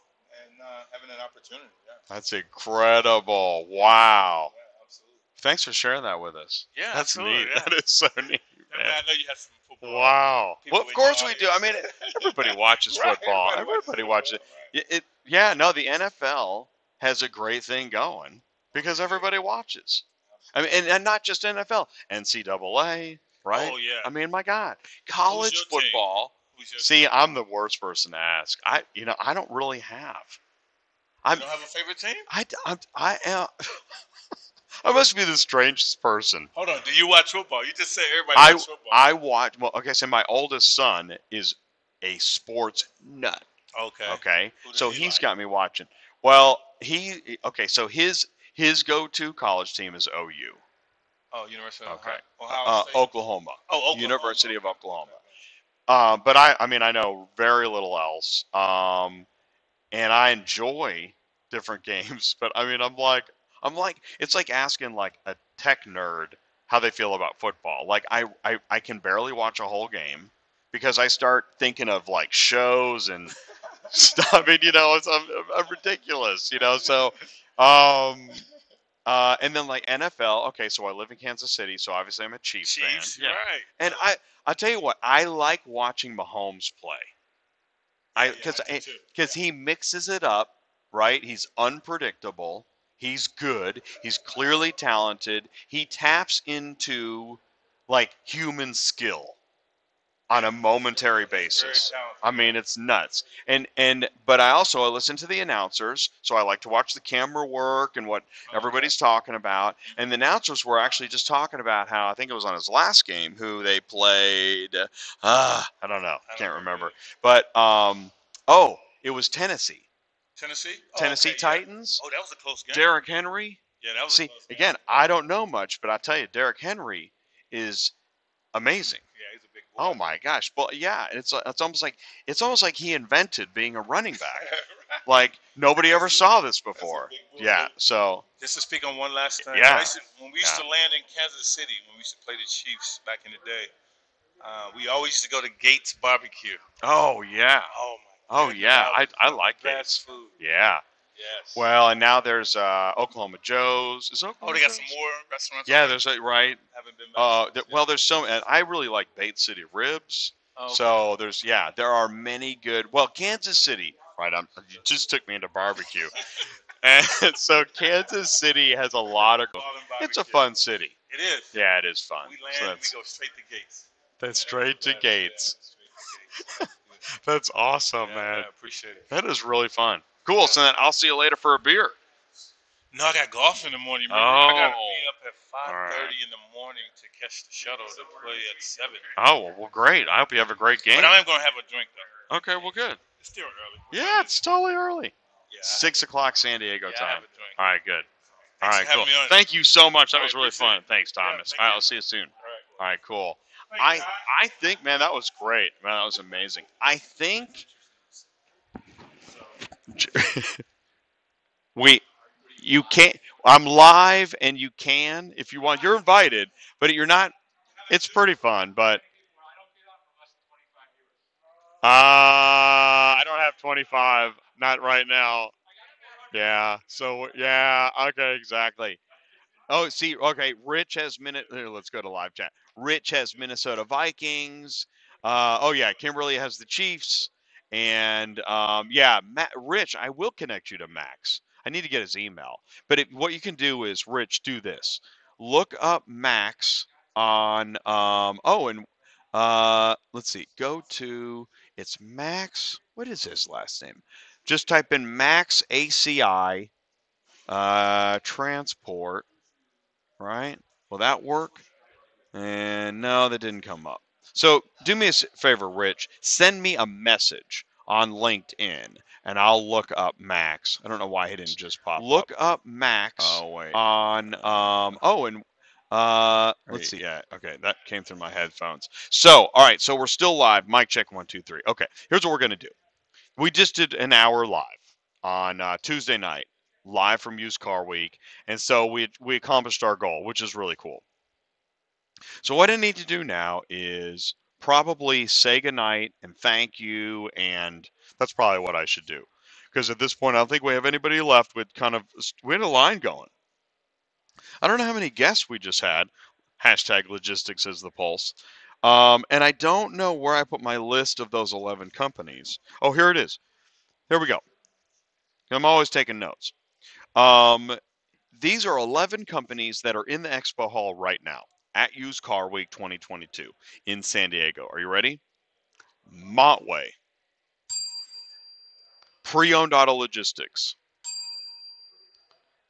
and uh, having an opportunity. Yeah. That's incredible. Wow. Yeah, absolutely. Thanks for sharing that with us. Yeah, That's absolutely, neat. yeah. That is so neat. I, mean. I know you had some football. Wow. Well, of course we do. I mean, everybody watches Right, football. everybody Everybody watches watches it. it. Yeah, no, the NFL has a great thing going because everybody watches. I mean, and, and not just NFL, NCAA, right? Oh yeah. I mean, my God, college football. See, I'm the worst person to ask. I, you know, I don't really have. I'm, don't have a favorite team? I, I'm, I am. I must be the strangest person. Hold on. Do you watch football? You just said everybody I, watches football. I watch. Well, okay. So my oldest son is a sports nut. Okay. Okay. So he he's like? got me watching. Well, he. Okay. So his his go-to college team is OU. Oh, University of Okay. Ohio, Uh, Oklahoma. oh, Oklahoma. University of. Oklahoma. Uh, but I, I mean, I know very little else. Um, and I enjoy different games. But I mean, I'm like, I'm like, it's like asking like a tech nerd how they feel about football. Like I, I, I can barely watch a whole game because I start thinking of like shows and. I mean, you know, it's I'm, I'm ridiculous. You know, so um, Uh, and then like NFL. Okay, so I live in Kansas City, so obviously I'm a Chiefs, Chiefs, fan. Yeah. right? And I I tell you what, I like watching Mahomes play. I Yeah, because I do because he mixes it up, right? He's unpredictable. He's good. He's clearly talented. He taps into like human skill on a momentary basis. I mean, it's nuts. And and but I also I listen to the announcers, so I like to watch the camera work and what everybody's talking about. And the announcers were actually just talking about how I think it was on his last game who they played. Uh, I don't know, can't remember. But um, oh, it was Tennessee, Tennessee. Oh, Tennessee okay, yeah. Titans. Oh, that was a close game. Derrick Henry. Yeah, that was See, a close game. again, I don't know much, but I tell you, Derrick Henry is amazing. Oh my gosh! Well, yeah, it's it's almost like it's almost like he invented being a running back. Like nobody ever saw this before. Yeah. So Just to speak on one last thing. Yeah. To- when we used Yeah. to land in Kansas City, when we used to play the Chiefs back in the day, uh, we always used to go to Gates Barbecue. oh yeah, Oh my. oh goodness, yeah, I I like it. food. Yeah. Yes. Well, and now there's uh, Oklahoma Joe's. Is Oklahoma oh, they got Joe's? some more restaurants. Yeah, there's a right. Haven't been Uh, since, th- yeah. well, there's so, and I really like Bait City ribs. Oh, okay. So there's yeah, there are many good. Well, Kansas City, right? I'm, you just took me into barbecue, and so Kansas City has a lot of. It's a fun city. It is. Yeah, it is fun. We So land, that's we go straight to Gates. that's straight to Gates. yeah, straight to Gates. That's awesome, Yeah, man. yeah, appreciate it. That is really fun. Cool. So then I'll see you later for a beer. No, I got golf in the morning. Man. I got to Oh. be up at five thirty All right. in the morning to catch the shuttle to play at seven. Oh well, great. I hope you have a great game. But I am gonna have a drink though. Okay, well, good. It's still early. Yeah, it's totally early. Yeah, Six o'clock San Diego yeah, time. have a drink. All right, good. All Thanks right, for cool. Thank you so much. That All was right, really fun. it. Thanks, Yeah, Thomas. thank All right. I'll see you soon. All right. All right, cool. Thanks, I. I think, man, that was great. Man, that was amazing. I think we you can't. I'm live, and you can if you want. You're invited, but you're not. It's pretty fun, but. Uh, I don't have 25. Not right now. Yeah. So yeah. Okay. Exactly. Oh, see. Okay. Rich has minute. Let's go to live chat. Rich has Minnesota Vikings. Uh, oh yeah. Kimberly has the Chiefs. And um, yeah, Matt, Rich, I will connect you to Max. I need to get his email. But it, what you can do is, Rich, do this. Look up Max on. Um, oh, and uh, let's see. Go to. It's Max. What is his last name? Just type in Max ACI uh, transport. Right? Will that work? And no, that didn't come up. So do me a favor, Rich. Send me a message on LinkedIn, and I'll look up Max. I don't know why he didn't just pop. Look up, Max. Oh wait. on um oh and uh let's see yeah okay that came through my headphones so all right so we're still live mic check one two three okay here's what we're gonna do we just did an hour live on uh, tuesday night live from used car week and so we we accomplished our goal which is really cool so what i need to do now is probably say goodnight and thank you and that's probably what i should do because at this point i don't think we have anybody left with kind of we had a line going I don't know how many guests we just had. Hashtag logistics is the pulse. Um, and I don't know where I put my list of those 11 companies. Oh, here it is. Here we go. I'm always taking notes. Um, these are 11 companies that are in the expo hall right now at Used Car Week 2022 in San Diego. Are you ready? Montway, Pre Owned Auto Logistics,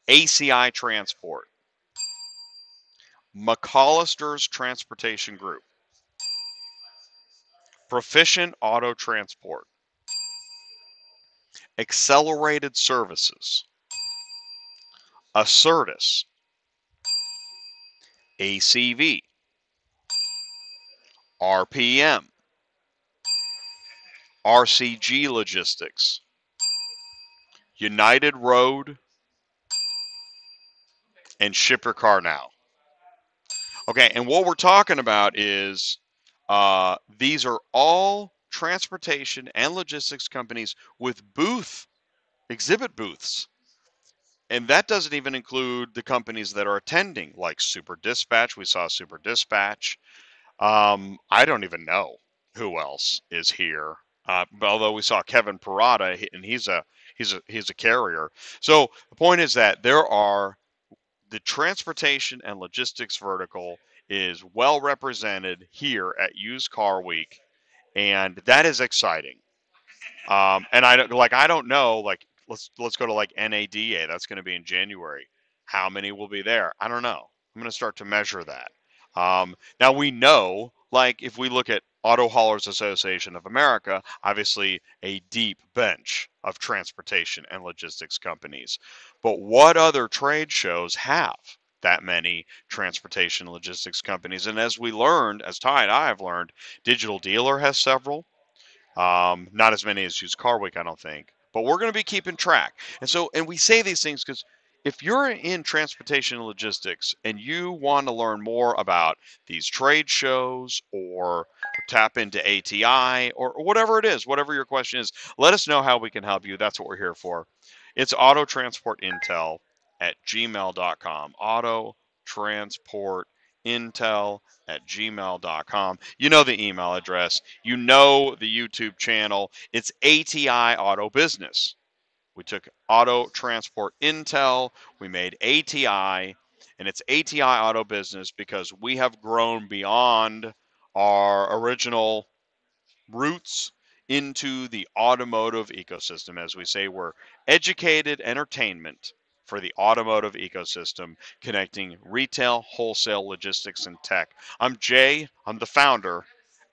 ACI Transport, McAllister's Transportation Group, Proficient Auto Transport, Accelerated Services, Acertus, ACV, RPM, RCG Logistics, United Road, and Ship Your Car Now. Okay, and what we're talking about is uh, these are all transportation and logistics companies with booth exhibit booths and that doesn't even include the companies that are attending, like Super Dispatch. We saw Super Dispatch. Um, I don't even know who else is here. Uh, although we saw Kevin Parada, and he's a he's a he's a carrier. So the point is that there are the transportation and logistics vertical is well represented here at Used Car Week, and that is exciting. Um, and I don't like I don't know like let's let's go to like NADA. That's going to be in January. How many will be there? I don't know. I'm going to start to measure that. Um, now we know, like if we look at Auto Haulers Association of America, obviously a deep bench of transportation and logistics companies. But what other trade shows have that many transportation logistics companies? And as we learned, as Ty and I have learned, Digital Dealer has several. Um, not as many as Used Car Week, I don't think. But we're going to be keeping track. And so, and we say these things because if you're in transportation and logistics and you want to learn more about these trade shows or tap into ATI or whatever it is, whatever your question is, let us know how we can help you. That's what we're here for. It's auto transport intel at gmail.com. Auto transport intel at gmail.com. You know the email address, you know the YouTube channel. It's ATI Auto Business. We took Auto Transport Intel, we made ATI, and it's ATI Auto Business because we have grown beyond our original roots into the automotive ecosystem. As we say, we're educated entertainment for the automotive ecosystem, connecting retail, wholesale, logistics, and tech. I'm Jay, I'm the founder,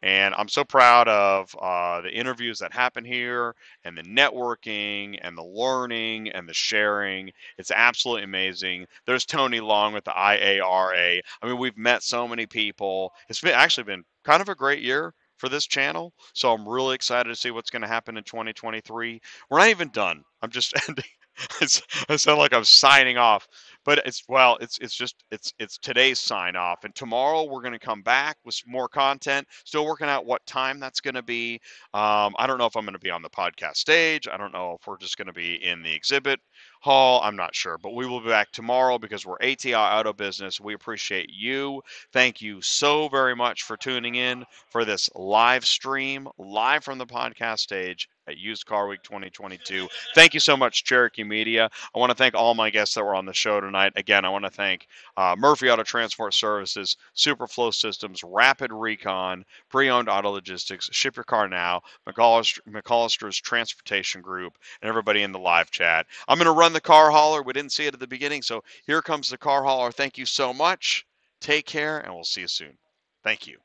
and I'm so proud of uh, the interviews that happen here and the networking and the learning and the sharing. It's absolutely amazing. There's Tony Long with the IARA. I mean, we've met so many people. It's been actually been kind of a great year for this channel. So I'm really excited to see what's going to happen in 2023. We're not even done. I'm just ending. I sound like I'm signing off, but it's well, it's it's just it's it's today's sign off, and tomorrow we're going to come back with more content. Still working out what time that's going to be. Um, I don't know if I'm going to be on the podcast stage. I don't know if we're just going to be in the exhibit hall. I'm not sure, but we will be back tomorrow because we're ATI Auto Business. We appreciate you. Thank you so very much for tuning in for this live stream, live from the podcast stage at Used Car Week 2022. Thank you so much, Cherokee Media. I want to thank all my guests that were on the show tonight. Again, I want to thank uh, Murphy Auto Transport Services, Superflow Systems, Rapid Recon, Pre Owned Auto Logistics, Ship Your Car Now, McAllister, McAllister's Transportation Group, and everybody in the live chat. I'm going to run the car hauler. We didn't see it at the beginning, so here comes the car hauler. Thank you so much. Take care, and we'll see you soon. Thank you.